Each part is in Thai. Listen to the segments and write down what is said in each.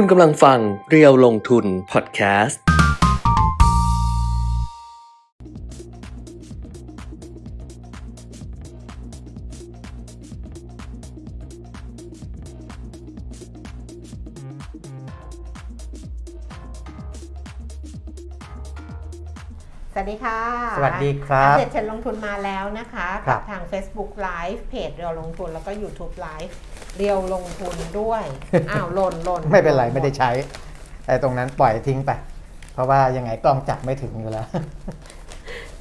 คุณกำลังฟังเรียวลงทุนพอดแคสต์ สวัสดีค่ะสวัสดีครับอัปเดตเทรนด์ลงทุนมาแล้วนะคะ ครักับทาง Facebook Live เพจเรียวลงทุนแล้วก็ YouTube Live เรียวลงทุนด้วย อ้าวหล่นหล่นไม่เป็นไรไม่ได้ใช้ไอ้ตรงนั้นปล่อยทิ้งไป เพราะว่ายังไงกล้องจับไม่ถึงอยู่แล้ว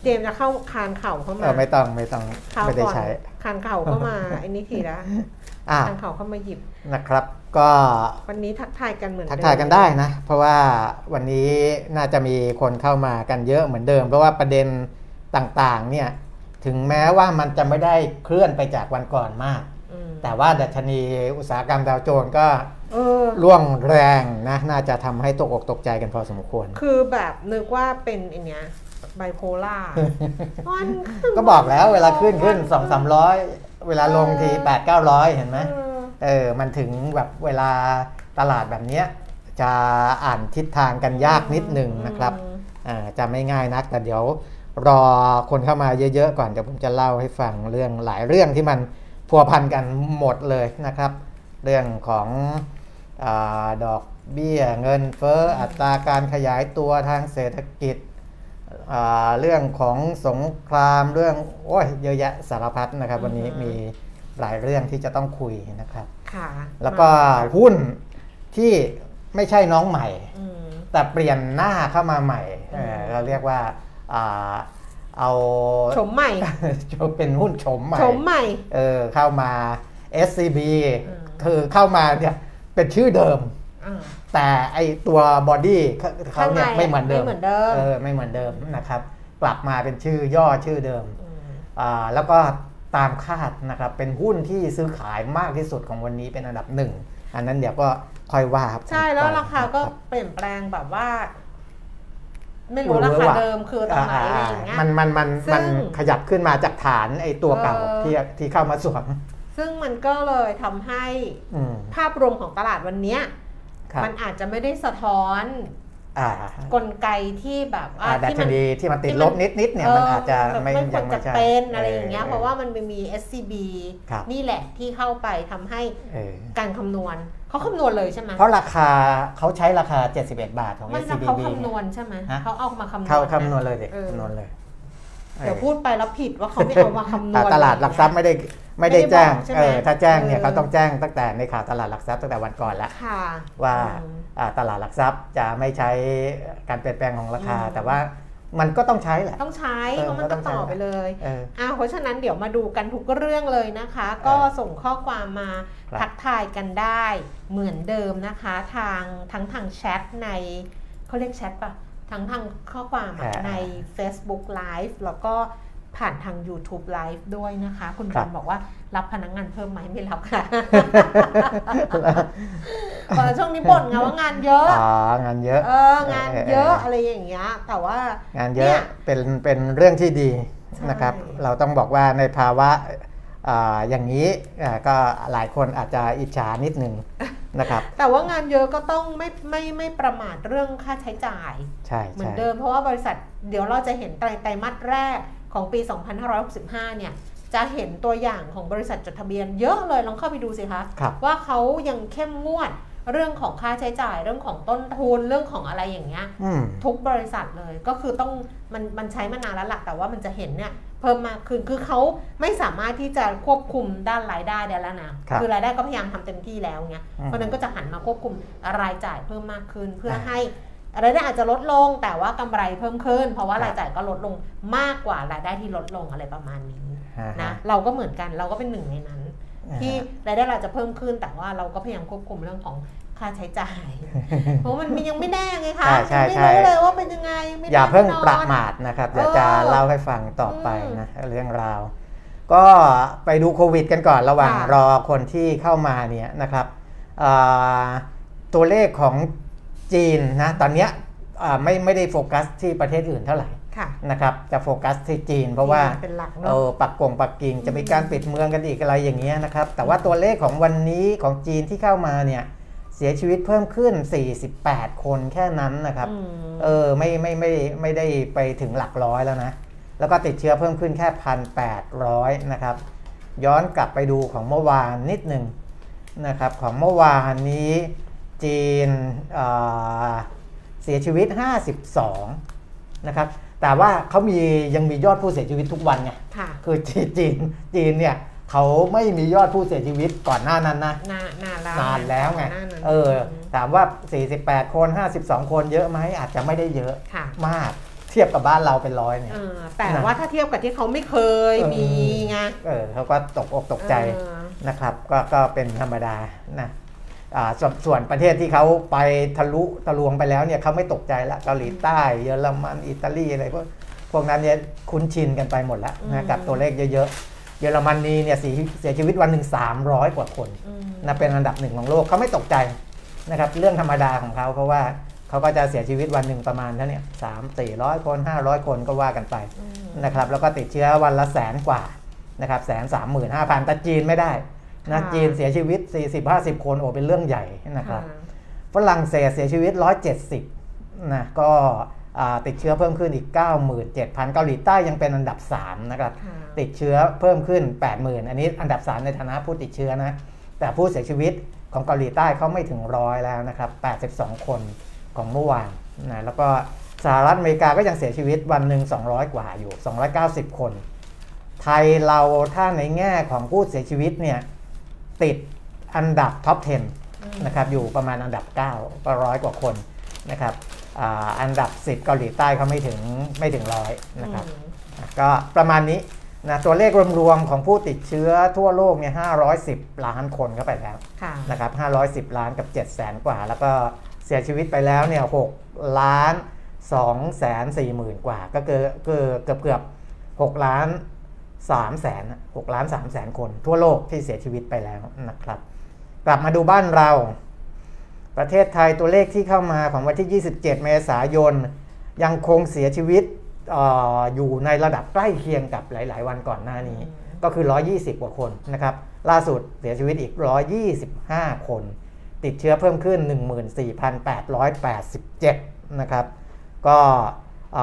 เตรียมจะเข้าคานเข่าเข้าเอมาอไม่ต้องไม่ต้องคราวไม่ได้ก่อนใช้คานเข่าเข้ามาไอ้นี่ทีละอะคานเข่าเข้ามาหยิบนะครับ ก็วันนี้ทักทายกันเหมือนทักเดิมทายกันได้นะ เพราะว่าวันนี้น่าจะมีคนเข้ามากันเยอะเหมือนเดิม เพราะว่าประเด็นต่างๆเนี่ยถึงแม้ว่ามันจะไม่ได้เคลื่อนไปจากวันก่อนมากอืม แต่ว่าดัชนีอุตสาหกรรมดาวโจนส์ก็เออร่วงแรงนะ น่าจะทำให้ตกอกตกใจกันพอสมควร คือแบบนึกว่าเป็นไอเนี้ยไบโพล่าวันขึ้นก็บอกแล้วเวลาขึ้นขึ้นสองสามร้อยเวลาลงทีแปดเก้าร้อยเห็นไหมเออเออมันถึงแบบเวลาตลาดแบบเนี้ยจะอ่านทิศทางกันยากนิดหนึ่งนะครับอืมอ่าจะไม่ง่ายนัก แต่เดี๋ยวรอคนเข้ามาเยอะๆก่อนเดี๋ยวผมจะเล่าให้ฟังเรื่องหลายเรื่องที่มัน พัวพันกันหมดเลยนะครับ เรื่องของอาดอกเบี้ยเงินเฟ้ออัตราการขยายตัวทางเศรษฐกิจอ่าเรื่องของสงครามเรื่องโอ้ยเยอะแยะสารพัดนะครับ วันนี้อือฮึมีหลายเรื่องที่จะต้องคุยนะครับค่ะแล้วก็หุ้นที่ไม่ใช่น้องใหม่อืมแต่เปลี่ยนหน้าเข้ามาใหม่เอออืมเราเรียกว่าอ่า เอาโฉมใหม่เป็นหุ้นโฉมใหม่โฉมใหม่เออเข้ามา SCB อืมคือเข้ามาเนี่ยเป็นชื่อเดิมอ่าแต่ไอตัว body เขาเนี่ยข้างในไม่เหมือนเดิมไม่เหมือนเดิมเออไม่เหมือนเดิมนะครับ กลับมาเป็นชื่อย่อชื่อเดิมอืมอ่าแล้วก็ตามคาดนะครับ เป็นหุ้นที่ซื้อขายมากที่สุดของวันนี้เป็นอันดับหนึ่ง อันนั้นเดี๋ยวก็ค่อยว่าครับ ใช่แล้วไปราคาก็นะรับเปลี่ยนแปลงแบบว่า ไม่รู้รู้ราคาว่าเดิมคือตรงไหนอะไรอย่างเงี้ยมันมันมันซึ่งมันขยับขึ้นมาจากฐานไอตัวเก่าเออที่ที่เข้ามาสวมซึ่งมันก็เลยทำให้อืมภาพรวมของตลาดวันเนี้ยครับมันอาจจะไม่ได้สะท้อนอ่ากลไกที่แบบว่าอ่าดัที่ชมันนีที่มันติดที่มันลบนิดนิดๆเนี่ยมันอาจจะแบบไม่ไม่ควยัรงไม่จะใช่เป็นอะไรอย่างเงี้ยออเพราะว่ามันไม่มี SCB ครับนี่แหละที่เข้าไปทำให้เออการคำนวณ เขาคำนวณเลยใช่ไหมเพราะราคาเขาใช้ราคา 71 บาทของ ไม่แล้ว SCB เขาคำนวณใช่ไหมฮะ เขาเอามาคำนวณเข้านะคำนวณเลยเด็กเออคำนวณเลยเดี๋ยวพูดไปแล้วผิดว่าเขาไม่เอามาคำนวอ่าณตลาดหลักทรัพย์ไม่ได้ไม่ได้ไม่ได้แจ้งบอกใช่ไหมเออถ้าแจ้งเนี่ยเออ เขาต้องแจ้งตั้งแต่ในข่าวตลาดหลักทรัพย์ตั้งแต่วันก่อนแล้ว ค่ะว่าอืม อ่าตลาดหลักทรัพย์จะไม่ใช้การเปลี่ยนแปลงของราคา อืมแต่ว่า มันก็ต้องใช้แหละ ต้องใช้เออเพราะมันก็ต้ต้อองงต่อใช้ไปเลยเอออ้าวเพราะฉะนั้นเดี๋ยวมาดูกันทุกเรื่องเลยนะคะ ก็ส่งข้อความมาครับทักทายกันได้เหมือนเดิมนะคะทางทั้งทางแชทในเขาเรียกแชทปะทั้งทางข้อความอะอ่าใน Facebook Live แล้วก็ ผ่านทาง YouTube Live ด้วยนะคะ คุณครับอบมบอกว่ารับพนักงานเพิ่มไหมไม่รับค่ะ เออช่วงนี้บ่นไงว่างานเยอะ อ๋องานเยอะ เอองานเยอะอะไรอย่างเงี้ย แต่ว่า งานเยเนี่อะยเป็นเป็นเรื่องที่ดีใช่ นะครับ เราต้องบอกว่าในภาวะอ่าอย่างนี้อ่าก็หลายคนอาจจะอิจฉานิดหนึ่งนะครับ แต่ว่างานเยอะก็ต้องไม่ไม่ไม่ประมาทเรื่องค่าใช้จ่าย ใช่เหมือนใช่เดิมเพราะว่าบริษัทเดี๋ยวเราจะเห็นไตรไตรมาสแรก ของปี 2565 เนี่ยจะเห็นตัวอย่างของบริษัทจดทะเบียนเยอะเลยลองเข้าไปดูสิคะครับว่าเขายังเข้มงวดเรื่องของค่าใช้จ่ายเรื่องของต้นทุนเรื่องของอะไรอย่างเงี้ยอืมทุกบริษัทเลยก็คือต้องมันมันใช้มานานแล้วหลักแต่ว่ามันจะเห็นเนี่ยเพิ่มมากขึ้นคือเขาไม่สามารถที่จะควบคุมด้านรายได้ได้แล้วนะครับอรายได้ก็พยายามทำเต็มที่แล้วไงอืมเพราะฉะนั้นก็จะหันมาควบคุมรายจ่ายเพิ่มมากขึ้น เพื่ออ่าให้ รายได้อาจจะลดลงแต่ว่ากำไรเพิ่มขึ้น เพราะว่าครับรายจ่ายก็ลดลงมากกว่ารายได้ที่ลดลงอะไรประมาณนี้อ่าฮนะเราก็เหมือนกันเราก็เป็นหนึ่งในนั้นอ่าที่รายได้เราจะเพิ่มขึ้น แต่ว่าเราก็พยายามควบคุมเรื่องของค่าใช้จ่าย เพราะมันยังไม่แน่ไงคะใช่ใช่ยังไม่รู้ใช่เลยว่าเป็นยังไงไม่อย่าเพิ่งแน่นนประมาทนะครับเดี๋ยวจะเออเล่าให้ฟังต่อไปอืมนะเรื่องราว ก็ไปดูโควิด กันก่อนระหว่างค่ะรอคนที่เข้ามาเนี่ยนะครับอ่าตัวเลขของ จีนนะตอนเนี้ยอ่าไม่ไม่ได้โฟกัสที่ประเทศอื่นเท่าไหร่ค่ะนะครับจะโฟกัสที่จีน เพราะว่าเป็นหลักเอเนาะอปักกงปักกิ่งจะมีการปิดเมืองกันอีกอะไรอย่างเงี้ยนะครับแต่ว่าตัวเลขของวันนี้ของจีนที่เข้ามาเนี่ยเสียชีวิตเพิ่มขึ้น 48 คนแค่นั้นนะครับอืมเออไม่ไม่ไม่ไม่ได้ไปถึงหลักร้อยแล้วนะ แล้วก็ติดเชื้อเพิ่มขึ้นแค่พันแปดร้อยนะครับย้อนกลับไปดูของเมื่อวานนิดหนึ่งนะครับของเมื่อวานนี้ จีนเอ่อเสียชีวิต 52 นะครับ แต่ว่าเขามียังมียอดผู้เสียชีวิตทุกวันไงค่ะคือจีนจีนจีนเนี่ยเขาไม่มียอดผู้เสียชีวิตก่อนหน้านั้นนะนานนานแล้วนานแล้วไงก่อนหน้านั้นเออถามว่า 48 คน 52 คนเยอะไหมอาจจะไม่ได้เยอะค่ะมากเทียบกับบ้านเราเป็นร้อยเนี่ยเออแต่นะว่าถ้าเทียบกับที่เขาไม่เคยเออมีไงเออเขาก็ตกอกตกใจเออนะครับ ก็ก็เป็นธรรมดานะอ่า ส่วนส่วนประเทศที่เขาไปทะลุทะลวงไปแล้วเนี่ยเขาไม่ตกใจละเกาหลีใต้ เยอรมันอิตาลีอะไรพวกพวกนั้นเนี่ยคุ้นชินกันไปหมดแล้วนะกับตัวเลขเยอะๆ เยอรมนีเนี่ยเสียเสียชีวิตวันหนึ่ง300 กว่าคนอืมนะเป็นอันดับหนึ่งของโลกเขาไม่ตกใจนะครับเรื่องธรรมดาของเขาเพราะว่าเขาก็จะเสียชีวิตวันหนึ่งประมาณเท่าเนี้สามสี่ร้อยคนห้าร้อยคนก็ว่ากันไปอืมนะครับแล้วก็ติดเชื้อวันละแสนกว่านะครับแสนสามหมื่นห้าพันแต่จีนไม่ได้ นะค่ะจีนเสียชีวิต 40-50 คนโอ้เป็นเรื่องใหญ่นะครับค่ะฝรั่งเศสเสียชีวิต 170นะก็อ่าติดเชื้อเพิ่มขึ้นอีก 97,000 เกาหลีใต้ยังเป็นอันดับ 3 นะครับค่ะติดเชื้อเพิ่มขึ้น 80,000 อันนี้อันดับ 3 ในฐานะผู้ติดเชื้อนะ แต่ผู้เสียชีวิตของเกาหลีใต้เขาไม่ถึงร้อยแล้วนะครับ 82 คนของเมื่อวานนะแล้วก็สหรัฐอเมริกาก็ยังเสียชีวิตวันหนึ่ง200 กว่าอยู่ 290 คน ไทยเราถ้าในแง่ของผู้เสียชีวิตเนี่ย ติดอันดับท็อป 10 นะครับ อยู่ประมาณอันดับ9ก็ร้อยกว่าคนนะครับอาอันดับ 10 เกาหลีใต้เขาไม่ถึงไม่ถึงร้อยนะครับอืมอะก็ประมาณนี้นะตัวเลขรวมๆของผู้ติดเชื้อทั่วโลกเนี่ย510 ล้านคนเข้าไปแล้วค่ะนะครับ510 ล้านกับ7 0 0แสนกว่า แล้วก็เสียชีวิตไปแล้วเนี่ย6ล้าน2แสน4หมื่นกว่า ก็เกือบเกือบเกือบเกือบ6ล้าน 3แสน6ล้าน3แสนคน ทั่วโลกที่เสียชีวิตไปแล้วนะครับ กลับมาดูบ้านเรา ประเทศไทยตัวเลขที่เข้ามาของวันที่ 27 เมษายน ยังคงเสียชีวิตอออยู่ในระดับใกล้เคียงกับหลาย ๆ วันก่อนหน้านี้ ก็คือ 120 กว่าคนนะครับ ล่าสุดเสียชีวิตอีก 125 คน ติดเชื้อเพิ่มขึ้น 14,887 นะครับ ก็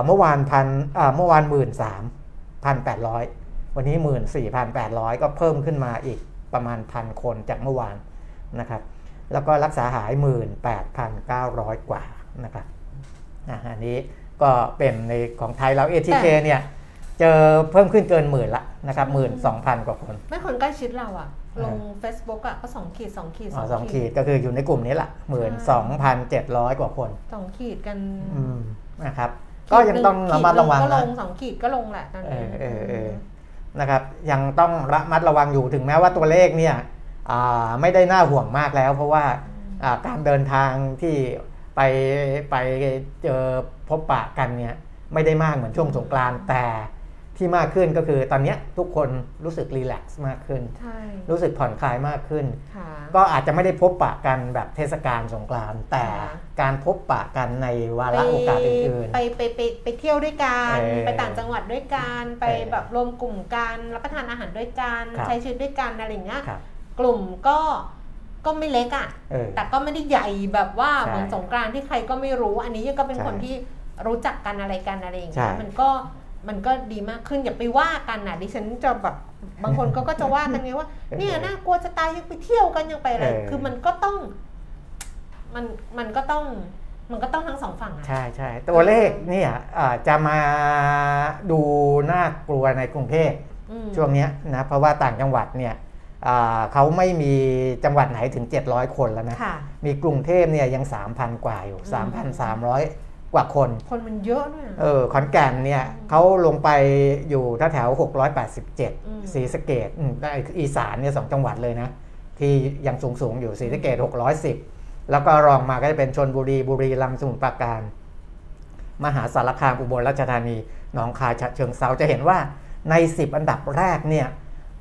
เมื่อวานพันเอ่อเมื่อวามพัน13,800 วันนี้ 14,800 ก็เพิ่มขึ้นมาอีกประมาณพันคนจากเมื่อวานนะครับ แล้วก็รักษาหาย 18,900 กว่านะครับอะอันนี้ก็เป็นในของไทยเรา ATK เนี่ยเจอเพิ่มขึ้นเกินหมื่นละนะครับหมื่นสองพันกว่าคน ไม่คนใกล้ชิดเราอะเออลง Facebook อะก็สองขีดสองขีดอ๋อสองขีดก็คืออยู่ในกลุ่มนี้ละหมื่นสองพันเจ็ดร้อยกว่าคนสองขีดกันอืมนะครับ ก็ยังต้องระมัดระวังขีดหนึ่ก็ลนะงสองขีดก็ลงแหละตอนเอนี้อเออเออ นะครับยังต้องระมัดระวังอยู่ถึงแม้ว่าตัวเลขเนี่ยไม่ได้น่าห่วงมากแล้ว เพราะว่าอ่าการเดินทางที่ไปไปเจอพบปะกันเนี่ยไม่ได้มากเหมือนช่วงสงกรานต์แต่ ที่มากขึ้นก็คือตอนเนี้ยทุกคนรู้สึกรีแลกซ์มากขึ้นใช่รู้สึกผ่อนคลายมากขึ้นค่ะก็อาจจะไม่ได้พบปะกันแบบเทศกาลสงกรานต์แต่ค่ะการพบปะกันในวาระโอกาสอื่นไปไปไปไปเที่ยวด้วยกันเออไปต่างจังหวัดด้วยกัน ไปเออแบบรวมกลุ่มกันรับประทานอาหารด้วยกันครับใช้ชีวิตด้วยกันอะไรอย่างเงี้ยๆครับกลุ่มก็ก็ไม่เล็กอะเออแต่ก็ไม่ได้ใหญ่แบบว่าใช่เหมือนสงกรานต์ที่ใครก็ไม่รู้ อันนี้ก็เป็นใช่คนที่รู้จักกันอะไรกันอะไรอย่างเงี้ยใช่มันก็ มันก็ดีมากขึ้นอย่าไปว่ากันนะดิฉันจะแบบบางคนก็ก็จะว่ากันไงว่า เนี่ยน่ากลัวจะตายยังไปเที่ยวกันยังไปอะไรเออคือมันก็ต้อง มันมันก็ต้องมันก็ต้องทั้งสองฝั่งอะใช่ใช่ตัวเลขเนี่ยอ่าจะมาดูน่ากลัวในกรุงเทพอืมช่วงเนี้ยนะเพราะว่าต่างจังหวัดเนี่ยอ่าเขาไม่มีจังหวัดไหนถึง 700 คนแล้วนะค่ะมีกรุงเทพเนี่ยยัง 3,000 กว่าอยู่ 3,300 กว่าคน คนมันเยอะด้วยอะเออขอนแก่นเนี่ยเขาลงไปอยู่แถวแถวๆอืม687ศรีสะเกดได้อีสานเนี่ยสองจังหวัดเลยนะ ที่ยังสูงสูงๆอยู่ศรีสะเกด610 แล้วก็รองมาก็จะเป็นชนบุรีบุรีรัมย์สมุทรปราการ มหาสารคามอุบลราชธานีหนองคายฉะเชิงเซาจะเห็นว่าใน 10 อันดับแรกเนี่ย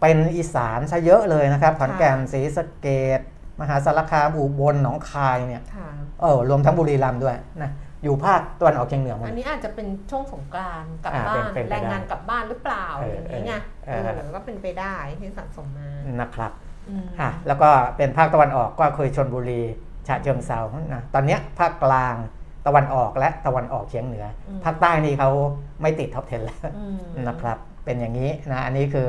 เป็นอีสานซะเยอะเลยนะครับขอนแก่นศรีสะเกดมหาสารคามอุบลหนองคายเนี่ยค่ะเออรวมทั้งบุรีรัมย์ด้วยนะ อยู่ภาคตะวันออกเฉียงเหนือหมด อันนี้อาจจะเป็นช่วงสงกรานต์กลับอ่าบ้านเป็นเป็นไปได้แรงงานกลับบ้านหรือเปล่าเอออย่างนี้ไงเออ เออก็เป็นไปได้ที่สะสมมานะครับอืมอะแล้วก็เป็นภาคตะวันออกก็เคยชนบุรีฉะเชิงเซานะตอนเนี้ยภาคกลางตะวันออกและตะวันออกเฉียงเหนืออมภาคใต้นี่เขาไม่ติดท็อป10แล้ว อืม นะครับ เป็นอย่างนี้นะ อันนี้คือ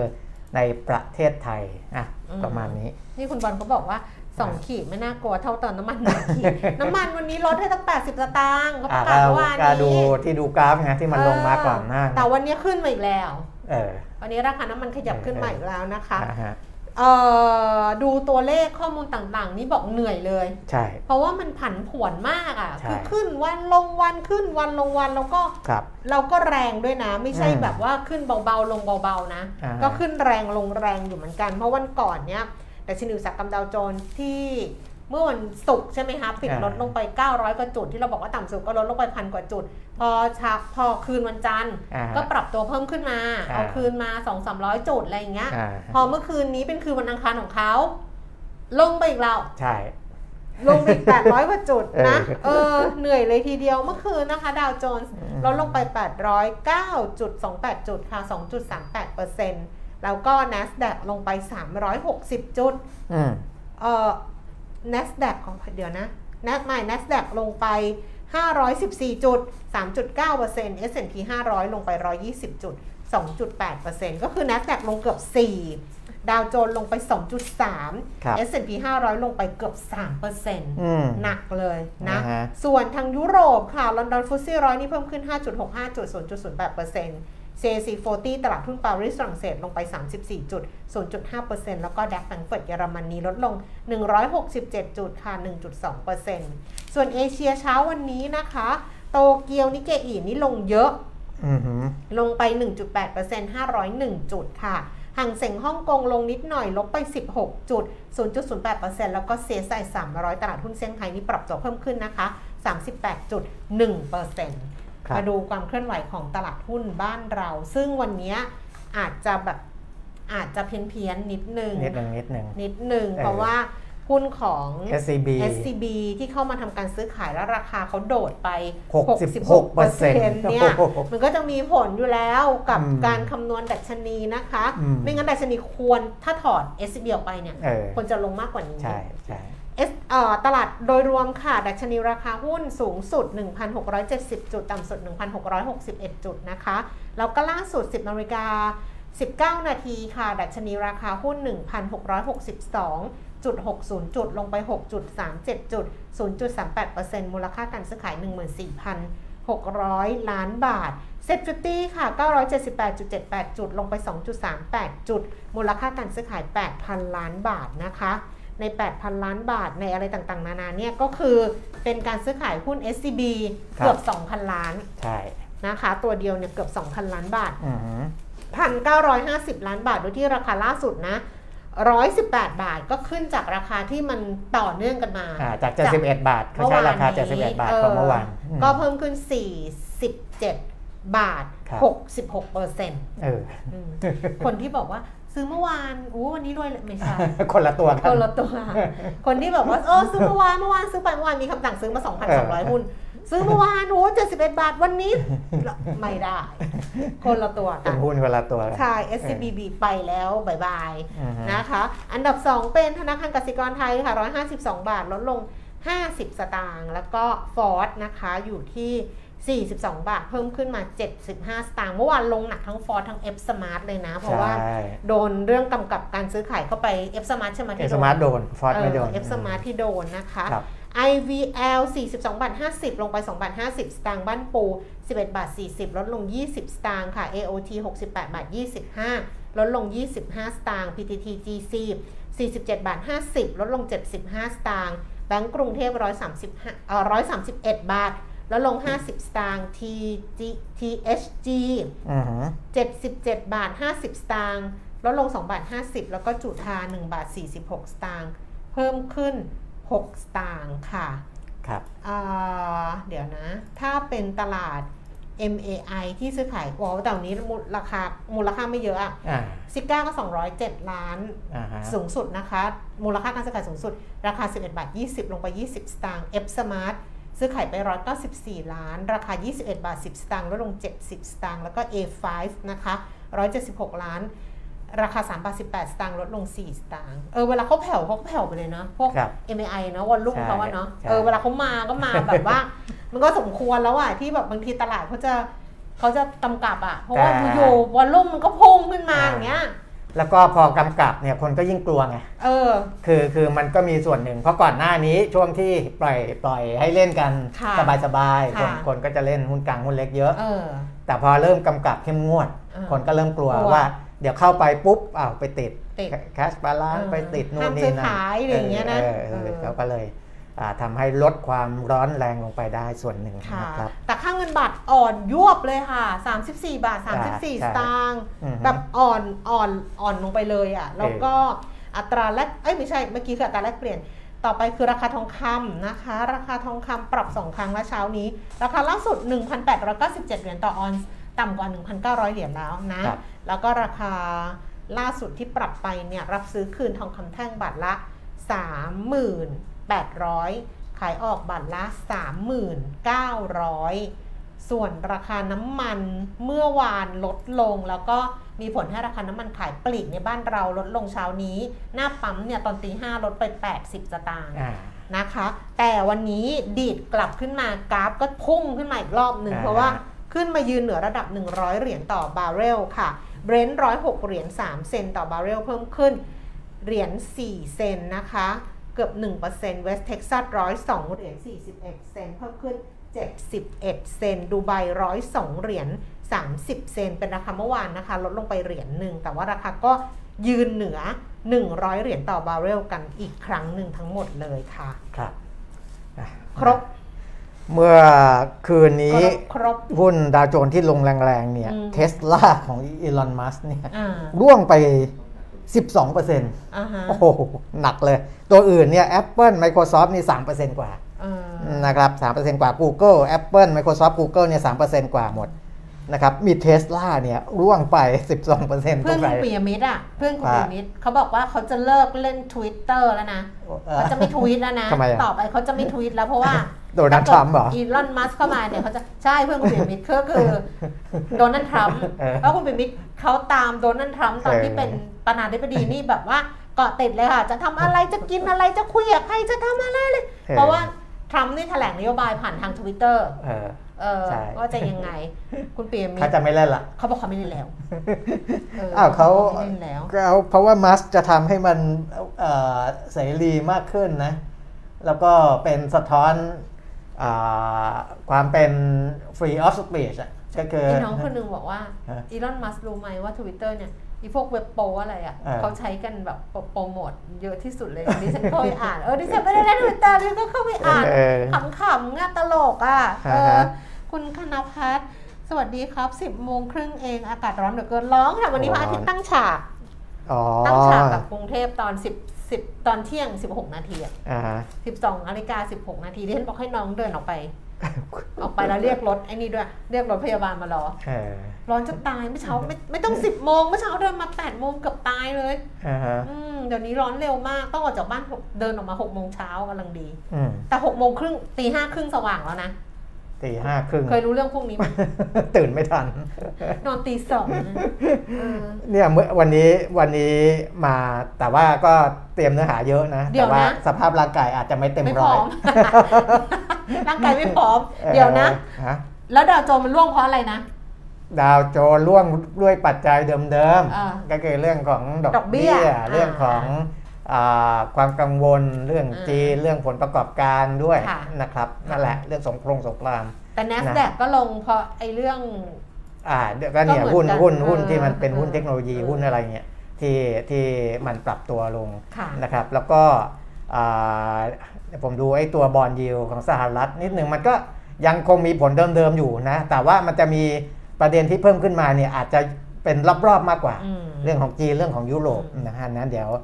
ในประเทศไทยอะอืม ประมาณนี้ นี่คุณบอลเขาบอกว่า สองขีดไม่น่ากลัวเท่าเติมน้ำมันหนึ่งขีดน้ำมันวันนี้ลดให้ตั้ง 80สตางค์เขาปอะระกาศเราเมื่อวานก็ดูนี้ที่ดูกราฟไงที่มันลงมาก่อนหน้า แต่วันนี้ขึ้นมาอีกแล้วเออวันนี้ราคาน้ำมันขยับขึ้นมาอีกแล้วนะคะอ่าฮะเอ่อดูตัวเลขข้อมูลต่างๆ นี่บอกเหนื่อยเลย ใช่ เพราะว่ามันผันผวนมากอะใช่คือขึ้นวันลงวันขึ้นวันลงวันแล้วก็ครับเราก็แรงด้วยนะ ไม่ใช่อืมแบบว่าขึ้นเบาๆลงเบาๆนะอ่าก็ขึ้นแรงลงแรงอยู่เหมือนกัน เพราะวันก่อนเนี้ย แต่ชนิวสักรกรรมดาวโจนส์ที่เมื่อวันศุกร์ใช่ไหมคะปิดลดลงไป 900 กว่าจุด ที่เราบอกว่าต่ำสุดก็ลดลงไปพันกว่าจุด พอเช้าพอคืนวันจันทร์อ่าก็ปรับตัวเพิ่มขึ้นมาอ่าเอาคืนมา 2 3 0 0 จุดอะไรอย่างเงี้ยอ่าพอเมื่อคืนนี้เป็นคืนวันอังคารของเขาลงไปอีกแล้วใช่ลงไปอีก800กว่าจุดนะเออเออ เหนื่อยเลยทีเดียวเมื่อคืนนะคะ ดาวโจนส์อืมลดลงไป 809.28 จุดค่ะ 2.38% แล้วก็ NASDAQ ลงไป 360 จุดอืมเอ่อ NASDAQ ของเดี๋ยวนะ NAS ไม่ NASDAQ ลงไป 514 จุด 3.9% S&P 500 ลงไป 120 จุด 2.8%ก็คือ NASDAQ ลงเกือบ 4 ดาวโจนส์ลงไป 2.3ครับ S&P 500 ลงไปเกือบ3%อืมหนักเลยนะนะฮะส่วนทางยุโรปค่ะ ลอนดอนฟุตซี่ร้อยนี่เพิ่มขึ้น 5.65 จุด 0.08% CAC 40 ตลาดหุ้นปารีสฝรั่งเศสลงไป 34 จุด 0.5%แล้วก็ดัคแฟรงก์เฟิร์ตเยอรมนีลดลง 167 จุดค่ะ 1.2%ส่วนเอเชียเช้าวันนี้นะคะ โตเกียวนิเกอีนี่ลงเยอะอือหือลงไป 1.8% 501 จุดค่ะห่างเส็งฮ่องกงลงนิดหน่อยลบไป 16 จุด 0.08%แล้วก็เซียไซ300 ตลาดหุ้นเซี่ยงไฮ้นี่ปรับตัวเพิ่มขึ้นนะคะ 38.1%ครับ มาดูความเคลื่อนไหวของตลาดหุ้นบ้านเรา ซึ่งวันนี้อาจจะแบบอาจจะเพี้ยนเพียนๆนิดนึงนิดหนึ่งนิดหนึ่งนิดนึงเออเพราะว่าหุ้นของ SCB SCB ที่เข้ามาทำการซื้อขายแล้วราคาเขาโดดไป 66%เนี่ยโอ้โหมันก็จะมีผลอยู่แล้วกับอืมการคำนวณดัชนีนะคะอืมไม่งั้นดัชนีควรถ้าถอด SCB ออกไปเนี่ยเออควรจะลงมากกว่านี้ใช่ใช่ S เอ่อ ตลาดโดยรวมค่ะ ดัชนีราคาหุ้นสูงสุด 1,670 จุด ต่ำสุด 1,661 จุดนะคะ แล้วก็ล่าสุด 10นาฬิกา19 นาทีค่ะ ดัชนีราคาหุ้น 1,662 60 จุด ลงไป 6.37 จุด 0.38%มูลค่าการซื้อขาย 14,600 ล้านบาท SET fifty ค่ะ 978.78 จุด ลงไป 2.38 จุด มูลค่าการซื้อขาย 8,000 ล้านบาทนะคะ ใน 8,000 ล้านบาทในอะไรต่างๆ นานาเนี่ยก็คือเป็นการซื้อขายหุ้น SCB ครับเกือบ 2,000 ล้านใช่นะคะ ตัวเดียวเนี่ยเกือบ 2,000 ล้านบาทอือหือ1,950 ล้านบาทโดยที่ราคาล่าสุดนะ118 บาทก็ขึ้นจากราคาที่มันต่อเนื่องกันมาอ่าจาก71บาทเขาใช้ราคา71บาทของเมื่อวานอืมก็เพิ่มขึ้น 47 บาทครับ66เปอร์เซ็นต์เออคนที่บอกว่า ซื้อเมื่อวานอู้วันนี้รวยเลยไม่ใช่ คนละตัวกัคนนละตัว คนที่แบบว่าเออซื้อเมื่อวานเมื่อวานซื้อไปเมื่อวานมีคำสั่งซื้อมา 2,200หุ้นซื้อเมื่อวานโอ้71บาทวันนี้ ไม่ได้ คนละตัวเป็กันนหุ้นคนละตัวกันใช่ SCBB ไปแล้ว bye bye อือฮึนะคะ อันดับ 2 เป็นธนาคารกสิกรไทยค่ะ152 บาทลดลง 50 สตางค์แล้วก็ FORTH นะคะอยู่ที่ 42 บาท เพิ่มขึ้นมา 75 สตางค์เมื่อวานลงหนักทั้งฟอร์ดทั้ง F Smart เลยนะ เพราะว่าใช่โดนเรื่องกำกับการซื้อขายเข้าไป F Smart ใช่ไหม F Smart โดน FORTH ไม่โดนเออ F Smart ที่โดนนะคะครับ IVL 42 บาท 50 ลงไป 2 บาท 50 สตางค์บ้านปู 11 บาท 40 ลดลง 20 สตางค์ค่ะ AOT 68 บาท 25 ลดลง 25 สตางค์ PTTGC 47 บาท 50 ลดลง 75 สตางค์แบงก์กรุงเทพ135เอ่อ131 บาท ลดลง 50 สตางค์ TG THG อือหือ77 บาท 50 สตางค์ลดลง 2 บาท 50 แล้วก็จุธา1 บาท 46 สตางค์เพิ่มขึ้น 6 สตางค์ค่ะครับอ่าเดี๋ยวนะ ถ้าเป็นตลาด MAI ที่ซื้อขายโอ้แต่วันนี้มูลราคามูลค่าไม่เยอะอะอ่าซิก้าก็207ล้านอ่าฮะสูงสุดนะคะ มูลค่าการซื้อขายสูงสุด ราคา11บาท20ลงไป20สตางค์ F Smart ซื้อขายไป 194 ล้าน ราคา 21 บาท 10 สตางค์ลดลง 70 สตางค์แล้วก็ A5 นะคะ 176 ล้าน ราคา 3 บาท 18 สตางค์ลดลง 4 สตางค์เออเวลาเขาแผ่วเขาก็แผ่วไปเลยนะพวกครับ MAI เนอะวอลลุ่มใช่เขาว่าเนาะใช่เออเวลาเขามาก็มาแบบว่า มันก็สมควรแล้วอะที่แบบบางทีตลาดเขาจะเขาจะกำกับอะเพราะว่าอยู่ๆวอลลุ่มมันก็พุ่งขึ้นมาอย่างเงี้ย แล้วก็พอกำกับเนี่ยคนก็ยิ่งกลัวไง เออ คือคือมันก็มีส่วนหนึ่ง เพราะก่อนหน้านี้ช่วงที่ปล่อยปล่อยให้เล่นกันค่ะสบายสบายๆคนค่ะ คนก็จะเล่นหุ้นกลางหุ้นเล็กเยอะ เออ แต่พอเริ่มกำกับเข้มงวด อ่าคนก็เริ่มกลัวกลัวว่า เดี๋ยวเข้าไปปุ๊บอ้าวไปติดติดแคชบาลานเออไปติดนู่ห้านมนี่ซื้อนั่นขายอะไรอย่างเงี้ยนะออเออเออ เขาก็เลยอ่า ทำให้ลดความร้อนแรงลงไปได้ส่วนหนึ่งค่ะนะครับ แต่ค่าเงินบาทอ่อนยวบเลยค่ะ 34 บาทใช่34สใช่ตางค์อือฮึแบบอ่อนอ่อนอ่อนลงไปเลยอะแล้วก็อัตราแลกเอ้ยไม่ใช่เมื่อกี้คืออัตราแลกเปลี่ยนต่อไปคือราคาทองคำนะคะ ราคาทองคำปรับ 2 ครั้งและเช้านี้ ราคาล่าสุด 1,897 เหรียญต่อออนซ์ต่ำกว่า 1,900 เหรียญแล้วนะครับแล้วก็ราคาล่าสุดที่ปรับไปเนี่ยรับซื้อคืนทองคำแท่งบาทละ 3,800 ขายออกบาทละ 3,900 ส่วนราคาน้ำมันเมื่อวานลดลง แล้วก็มีผลให้ราคาน้ำมันขายปลีกในบ้านเราลดลงเช้านี้ หน้าปั๊มเนี่ยตอนตีห้าลดไป 80สตางค์อ่านะคะ แต่วันนี้ดีดกลับขึ้นมากราฟก็พุ่งขึ้นมาอีกรอบหนึ่งอ่าเพราะว่าขึ้นมายืนเหนือระดับ 100 เหรียญต่อบาร์เรลค่ะ Brent 106 เหรียญ 3 เซนต์ต่อบาร์เรลเพิ่มขึ้น เหรียญ 4 เซนต์นะคะ เกือบ1% West Texas 102 เหรียญ 41 เซนต์เพิ่มขึ้น 71 เซนต์ดูไบ 102 เหรียญ 30 เซนต์เป็นราคาเมื่อวานนะคะ ลดลงไปเหรียญหนึ่ง แต่ว่าราคาก็ยืนเหนือ 100 เหรียญต่อบาร์เรลกันอีกครั้งหนึ่งทั้งหมดเลยค่ะ ครับอะครบ เมื่อคืนคนี้รบครบหุ้นดาวโจนส์ที่ลงแรงๆเนี่ยอืมเทสลาของอีลอน มัสเนี่ยอ่าร่วงไป 12%เอ่าฮะโอ้โหหนักเลย ตัวอื่นเนี่ย Apple Microsoft นี่3%กว่าอ่านะครับ3%กว่า Google Apple Microsoft Google เนี่ย3%กว่าหมด นะครับมีเทสลาเนี่ยร่วงไป 12%เพื่อนตรคุงไหนณปียมิตรอะเพื่อนคุณว่าปียมิตรเขาบอกว่าเขาจะเลิกเล่น Twitter แล้วนะเขาจะไม่ทวีตแล้วนะทำไมอะต่อไปเขาจะไม่ทวีตแล้วเพราะว่าโดนัลด์ทรัมป์เหรออีลอนมัสเข้ามาเนี่ยเขาจะใช่เพื่อนคุณปิยมิตรก็คือโดนัลด์ทรัมป์เออเพราะคุณปิยมิตรเขาตามโดนัลด์ทรัมป์ตอนที่เออเป็นประธานาธิบดีนี่แบบว่าเกาะติดเลยค่ะ จะทำอะไรจะกินอะไรจะคุยกับใครจะทำอะไรเลย เพราะว่าทรัมป์นี่แถลงนโยบายผ่านทางทวิตเตอร์ เออเออใช่ ว่าจะยังไง คุณปิยมิตเขารจะไม่เล่นละเขาบอกเขาไม่เล่นแล้วอ้าวเขาไม่เล่นแล้ว เขาเพราะว่ามัสจะทำให้มันเอ่อเสรีมากขึ้นนะ แล้วก็เป็นสะท้อนอาความเป็น free of speech อะก็คือไอ้น้องคนหนึงบอกว่าฮะอีลอนมัสก์รู้ไหมว่าทวิตเตอร์เนี่ยอีพวกเว็บโป๊อะไรอะเออเขาใช้กันแบบโปรโมทเยอะที่สุดเลยดิฉันเข้าไปอ่านเออดิฉันไม่ได้เล่นทวิตเตอร์ดิฉันก็เข้าไปอ่านเออ ขำๆง่ะตลกอะเออ่าอฮะ คุณคณพัฒน์สวัสดีครับ 10โมงครึ่งเองอากาศร้อนเหลือเกินร้องค่ะ วันนี้พระอาทิตย์ตั้งฉากอ๋อตั้งฉากกับกรุงเทพตอน 10 10 ตอนเที่ยง 16 นาทีอะอ่าฮะ12นาฬิกา16 นาทีดิฉันบอกให้น้องเดินออกไป ออกไปแล้วเรียกรถไอ้นี่ด้วย เรียกรถพยาบาลมารอเออร้อนจะตายเมื่อเช้าไม่ไม่ต้องสิบโมงเมื่อเช้าเดินมาแปดโมงเกือบตายเลยอ่าฮะอืมเดี๋ยวนี้ร้อนเร็วมากต้องออกจากบ้านหกเดินออกมาหกโมงเช้ากำลังดีอืมแต่หกโมงครึ่งตีห้าครึ่งสว่างแล้วนะ ตีห้าครึ่งเคยรู้เรื่องพวกนี้ไหมตื่นไม่ทัน นอนตีสองนะเออเนี่ยเมื่อวันนี้วันนี้มาแต่ว่าก็เตรียมเนื้อหาเยอะนะเดี๋ยวแต่ว่านะสภาพร่างกายอาจจะไม่เต็มไม่พร้ร้ออยมร่างกายไม่พร้อมออเดี๋ยวนะฮะแล้วดาวโจนส์มันร่วงเพราะอะไรนะ ดาวโจนส์ร่วงด้วยปัจจัยเดิมอ่าๆก็คือเรื่องของดอกดอกเบี้ย เรื่องของอา ความกังวลเรื่องอ่าจีนเรื่องผลประกอบการด้วยค่ะนะครับนั่นแหละเรื่องสงครามสงครามแต่นะ NASDAQ ก็ลงเพราะไอ้เรื่อง อ่าเดี๋ยวก็เนี่ยก็เหมืหุ้อนนกันหุ้นหุ้นเออที่มันเป็นหุ้นเออเทคโนโลยีเออหุ้นอะไรเงี้ยที่ที่มันปรับตัวลงค่ะนะครับ แล้วก็อ่าผมดูไอ้ตัวบอลยิวของสหรัฐนิดหนึ่งมันก็ยังคงมีผลเดิมๆอยู่นะ แต่ว่ามันจะมีประเด็นที่เพิ่มขึ้นมาเนี่ยอาจจะเป็นรอบๆมากกว่าอืมเรื่องของจีนเรื่องของยุโรปอืมนะฮะนั้นเดี๋ยวอ่า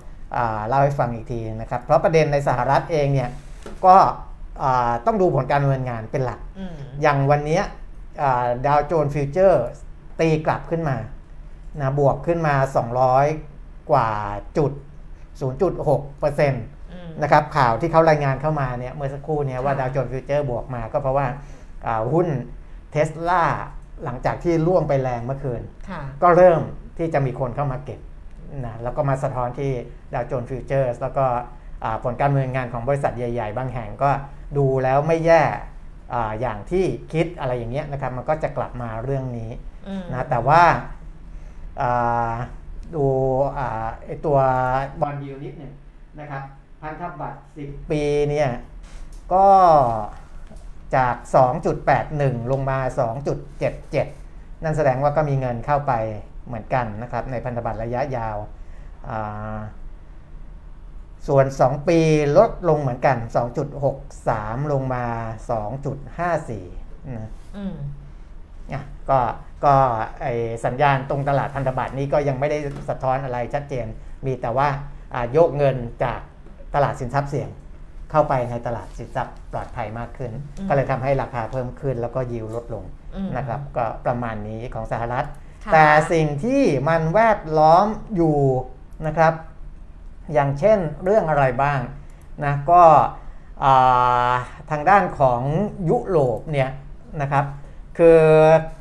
เล่าให้ฟังอีกทีนะครับ เพราะประเด็นในสหรัฐเองเนี่ยก็อ่าต้องดูผลการดำเนินงานเป็นหลักอืมอย่างวันเนี้ยดาวโจนส์ฟิวเจอร์ตีกลับขึ้นมานะบวกขึ้นมา 200 กว่าจุด 0.6%นอืมะครับข่าวที่เขารายงานเข้ามาเนี่ยเมื่อสักครู่เนี่ยว่าค่ะดาวโจนส์ฟิวเจอร์บวกมาก็เพราะว่าอ่าหุ้นเทสลาหลังจากที่ร่วงไปแรงเมื่อคืนค่ะก็เริ่มที่จะมีคนเข้ามาเก็บ นะแล้วก็มาสะท้อนที่ดาวโจนส์ futures แล้วก็อ่าผลการดำเนินงานของบริษัทใหญ่ ๆ บางแห่งก็ดูแล้วไม่แย่อ่าอย่างที่คิดอะไรอย่างเงี้ยนะครับมันก็จะกลับมาเรื่องนี้อืมนะแต่ว่าอ่าดูอ่าไอตัวบอลยูนิดหนึ่งนะครับพันธบัตร 10 ปีเนี่ยก็จาก 2.81 ลงมา 2.77 นั่นแสดงว่าก็มีเงินเข้าไป เหมือนกันนะครับในพันธบัตรระยะยาวอ่าส่วน 2 ปีลดลงเหมือนกัน 2.63 ลงมา 2.54นะอืมอะก็ก็ไอสัญญาณตรงตลาดพันธบัตรนี้ก็ยังไม่ได้สะท้อนอะไรชัดเจน มีแต่ว่าอ่าโยกเงินจากตลาดสินทรัพย์เสี่ยงเข้าไปในตลาดสินทรัพย์ปลอดภัยมากขึ้นอืมก็เลยทำให้ราคาเพิ่มขึ้นแล้วก็ยิวลดลงอืมนะครับ ก็ประมาณนี้ของสหรัฐค่ะ แต่สิ่งที่มันแวดล้อมอยู่นะครับ อย่างเช่นเรื่องอะไรบ้างนะก็อ่าทางด้านของยุโรปเนี่ยนะครับ คือ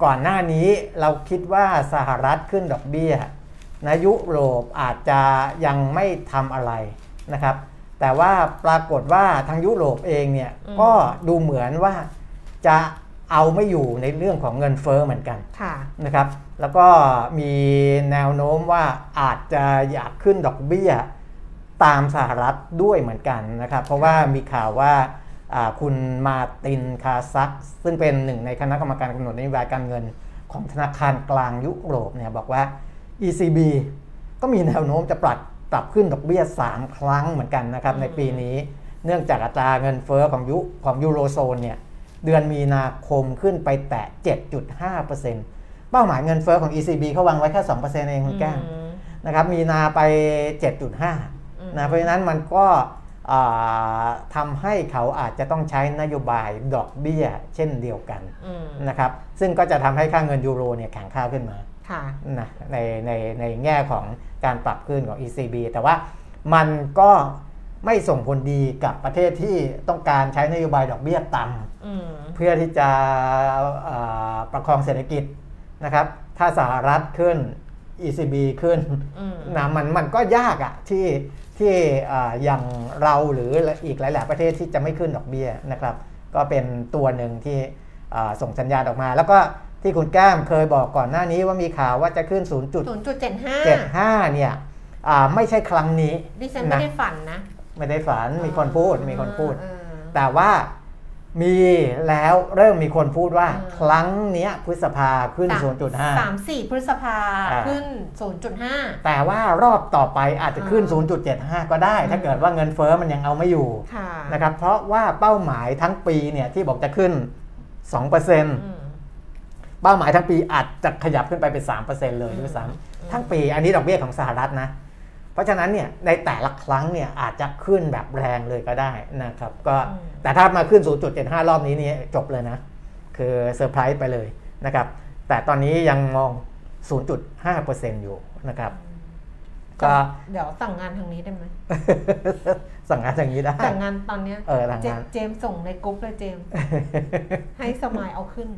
ก่อนหน้านี้เราคิดว่าสหรัฐขึ้นดอกเบี้ยนะยุโรปอาจจะยังไม่ทำอะไรนะครับ แต่ว่าปรากฏว่าทางยุโรปเองเนี่ยอืมก็ดูเหมือนว่าจะ เอาไม่อยู่ในเรื่องของเงินเฟ้อเหมือนกันค่ะนะครับ แล้วก็มีแนวโน้มว่าอาจจะอยากขึ้นดอกเบี้ยตามสหรัฐด้วยเหมือนกันนะครับ เพราะว่ามีข่าวว่าอ่าคุณมาร์ตินคาซัก ซึ่งเป็นหนึ่งในคณะกรรมการกำหนดนโยบายการเงินของธนาคารกลางยุโรปเนี่ยบอกว่า ECB ก็มีแนวโน้มจะปรับปรับขึ้นดอกเบี้ย 3 ครั้งเหมือนกันนะครับอืมในปีนี้ เนื่องจากอัตราเงินเฟ้อของยุของยูโรโซนเนี่ย เดือนมีนาคมขึ้นไปแตะ 7.5%เป้าหมายเงินเฟ้อของ ECB เขาวางไว้แค่ 2%เองคุณแก้มอืมนะครับ มีนาไป 7.5อืมนะ เพราะฉะนั้นมันก็อ่าทำให้เขาอาจจะต้องใช้นโยบายดอกเบี้ยเช่นเดียวกันอืมนะครับ ซึ่งก็จะทำให้ค่าเงินยูโรเนี่ยแข็งค่าขึ้นมาค่ะนะในในในแง่ของการปรับขึ้นของ ECB แต่ว่ามันก็ ไม่ส่งผลดีกับประเทศที่ต้องการใช้นโยบายดอกเบี้ยต่ำอืมเพื่อที่จะเอ่อประคองเศรษฐกิจนะครับ ถ้าสหรัฐขึ้น ECB ขึ้นอืมนะมันมันก็ยากอะที่ที่อ่าอย่างเราหรืออีกหลาย ๆ ประเทศที่จะไม่ขึ้นดอกเบี้ยนะครับ ก็เป็นตัวหนึ่งที่อ่าส่งสัญญาณออกมา แล้วก็ที่คุณแก้มเคยบอกก่อนหน้านี้ว่ามีข่าวว่าจะขึ้นศูนย์จุดเจ็ดห้า0.75เนี่ยอ่าไม่ใช่ครั้งนี้ดิฉันไม่นะได้ฝันนะ ไม่ได้ฝันมีคนพูดมีคนพูดเออแต่ว่ามีแล้วเริ่มมีคนพูดว่าอืมครั้งเนี้ยพฤษภาขึ้นสามสาม0.5สี่พฤษภาอ่าขึ้นศูนย์จุดห้าแต่ว่ารอบต่อไปอาจจะขึ้นอ่า0.75 ก็ได้ ถ้าอืมเกิดว่าเงินเฟ้อมันยังเอาไม่อยู่ค่ะนะครับเพราะว่าเป้าหมายทั้งปีเนี่ยที่บอกจะขึ้น2%อืมเป้าหมายทั้งปีอาจจะขยับขึ้นไปเป็น 3%เลยด้วยซ้ำอืมทั้งปีอันนี้ดอกเบี้ยของสหรัฐนะ เพราะฉะนั้นเนี่ยในแต่ละครั้งเนี่ยอาจจะขึ้นแบบแรงเลยก็ได้นะครับก็อืมแต่ถ้ามาขึ้น 0.75 รอบนี้นี่จบเลยนะ คือเซอร์ไพรส์ไปเลยนะครับแต่ตอนนี้ยังมอง 0.5%อยู่นะครับก็เดี๋ยวสั่งงานทางนี้ได้ไหมสั่งงานอย่างนี้ได้สั่งงานตอนเนี้ยเออสั่งเจงานเจมส์ส่งในกรุ๊ปเลยเจมส์ให้สมายเอาขึ้น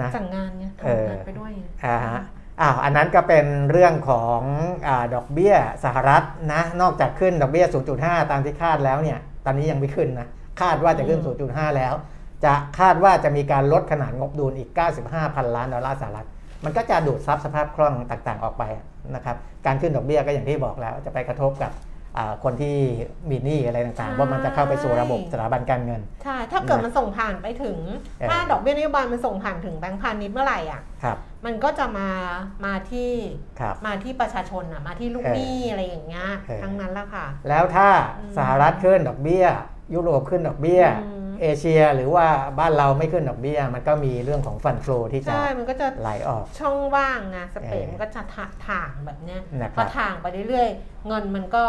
นะสั่งงานไงเออทำงานไปด้วยไงอ่าฮะ อ้าวอันนั้นก็เป็นเรื่องของอาดอกเบี้ยสหรัฐนะ นอกจากขึ้นดอกเบี้ย 0.5 ตามที่คาดแล้วเนี่ย ตอนนี้ยังไม่ขึ้นนะ คาดว่าจะขึ้น 0.5 แล้ว จะคาดว่าจะมีการลดขนาดงบดุลอีก 95 พันล้านดอลลาร์สหรัฐ มันก็จะดูดซับสภาพคล่องต่างๆ ออกไปนะครับ การขึ้นดอกเบี้ยก็อย่างที่บอกแล้ว จะไปกระทบกับอ่าคนที่มีหนี้อะไรต่างๆ ว่ามันจะเข้าไปสู่ระบบสถาบันการเงิน ใช่ ถ้าเกิดมันส่งผ่านไปถึงเออถ้าดอกเบี้ยนโยบายมันส่งผ่านถึงแบงก์พาณิชย์เมื่อไหร่อะครับ มันก็จะมามาที่ครับมาที่ประชาชนอะมาที่ลูกเออหนี้อะไรอย่างเงี้ยเออทั้งนั้นแหละค่ะ แล้วถ้าอืมสหรัฐขึ้นดอกเบี้ย ยุโรปขึ้นดอกเบี้ยอืมเอเชียหรือว่าบ้านเราไม่ขึ้นดอกเบี้ย มันก็มีเรื่องของฟันโฟที่จะใช่มันก็จะไหลออก ช่องว่างไงสเปนเออมันก็จะถาถ่างแบบเนี้ยนะครับพอถ่างไปเรื่อยๆ เงินมันก็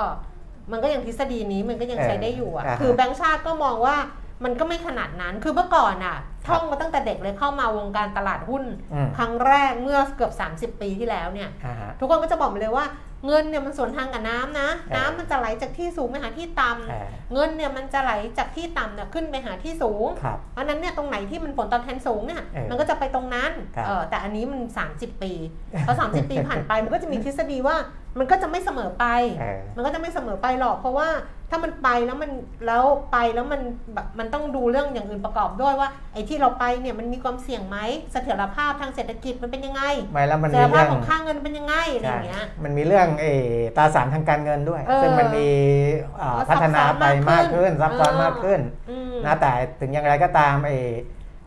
มันก็ยังทฤษฎีนี้มันก็ยังเออใช้ได้อยู่อะอ่าฮะคือแบงก์ชาติก็มองว่า มันก็ไม่ขนาดนั้น คือเมื่อก่อนอะครับท่องมาตั้งแต่เด็กเลยเข้ามาวงการตลาดหุ้นอืมครั้งแรกเมื่อเกือบ 30 ปีที่แล้วเนี่ยอ่าฮะทุกคนก็จะบอกมาเลยว่าเงินเนี่ยมันสวนทางกับน้ำนะเออน้ำมันจะไหลจากที่สูงไปหาที่ต่ำเออเงินเนี่ยมันจะไหลจากที่ต่ำเนี่ยขึ้นไปหาที่สูงครับเพราะฉะนั้นเนี่ยตรงไหนที่มันผลตอบแทนสูงเนี่ยเออมันก็จะไปตรงนั้นครับเออแต่อันนี้มัน 30 ปีพอ30 ปีผ่านไปมันก็จะมีทฤษฎีว่า มันก็จะไม่เสมอไปเออมันก็จะไม่เสมอไปหรอก เพราะว่าถ้ามันไปแล้วมันแล้วไปแล้วมันแบบมันต้องดูเรื่องอย่างอื่นประกอบด้วยว่าไอ้ที่เราไปเนี่ยมันมีความเสี่ยงไหมเสถียรภาพทางเศรษฐกิจมันเป็นยังไงไม่แล้วมันเสถีมียรภาเรื่พองของค่าเงินเป็นยังไงอะไรอใช่ย่างเงี้ยมันมีเรื่องเออตราสารทางการเงินด้วยเออซึ่งมันมีอ่าว่าพัฒนาไปซับซ้อนมามากกขึ้ขึ้นนซับซ้อนเออมากขึ้นอืมนะแต่ถึงอย่างไรก็ตามเออ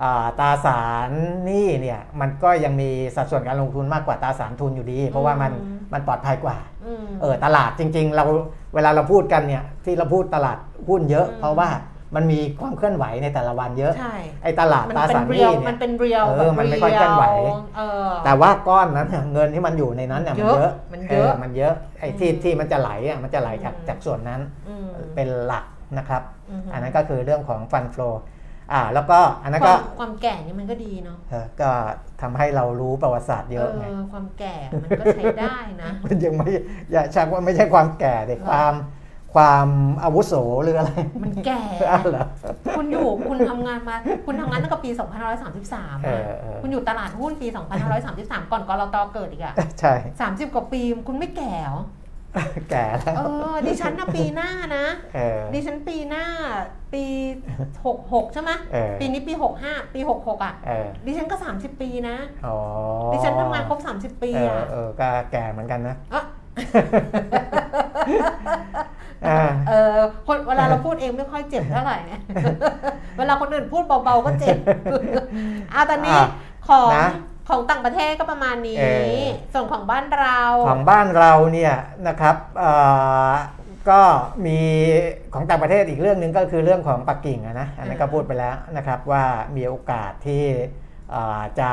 อ่าตราสารหนี้เนี่ยมันก็ยังมีสัดส่วนการลงทุนมากกว่าตราสารทุนอยู่ดี เพราะว่ามันอื มมันปลอดภัยกว่าอืมเออตลาดจริง ๆ เราเวลาเราพูดกันเนี่ยที่เราพูดตลาดหุ้นเยอะอืมเพราะว่ามันมีความเคลื่อนไหวในแต่ละวันเยอะใช่ไอ้ตลาดมันตราเป็สานรหเรีนี้ยวเนี่มันยเป็นเรียวเออมันไม่ค่อยเคลื่อนไหวเออแต่ว่าก้อนนั้นน่ะเงินที่มันอยู่ในนั้นเนี่ยมันเยเยอะอะมันเยอะมันเยอะไอ้ที่อืมที่มันจะไหลอะมันจะไหลจากอืมจากส่วนนั้นอืมเป็นหลักนะครับมอันนั้นก็คือเรื่องของฟันฟล ออ่าแล้วก็อันนั้นคก็วามความแก่นี่มันก็ดีเนาะเออก็ทำให้เรารู้ประวัติศาสตร์เยอะไงความแก่มันก็ใช้ได้นะมันยังไม่อย่าชักว่าไม่ใช่ความแก่แต่ความความอาวุโสหรืออะไร มันแก่อ้าวเหรอคุณอยู่คุณทำงานมา คุณทำงานตั้งแต่ปี 2533เออะอเออคุณอยู่ตลาดหุ้นปี 2533 ก่อนกรตเกิดอีกอะใช่ 30 กว่าปีคุณไม่แก่เหรอ แก่แล้วเออดิฉันนะปีหน้านะ เออ ดิฉันปีหน้าปี66ใช่ไหมเออ ปีนี้ปี65ปี66อะ เออดิฉันก็ 30 ปีนะ อ๋อดิฉันทำงานครบ 30 ปีเอออะเออก็แก่เหมือนกันนะอะอ่า เออคนเวลาเราพูดเองไม่ค่อยเจ็บเท่าไหร่เนี่ย เวลาคนอื่นพูดเบาๆก็เจ็บ อะตอนนี้อะของนะ ของต่างประเทศก็ประมาณนี้เออส่วนของบ้านเรา ของบ้านเราเนี่ยนะครับเอ่อก็มีของต่างประเทศอีกเรื่องหนึ่งก็คือเรื่องของปักกิ่งอะนะอันนั้นก็พูดไปแล้วนะครับว่ามีโอกาสที่เอ่อจะ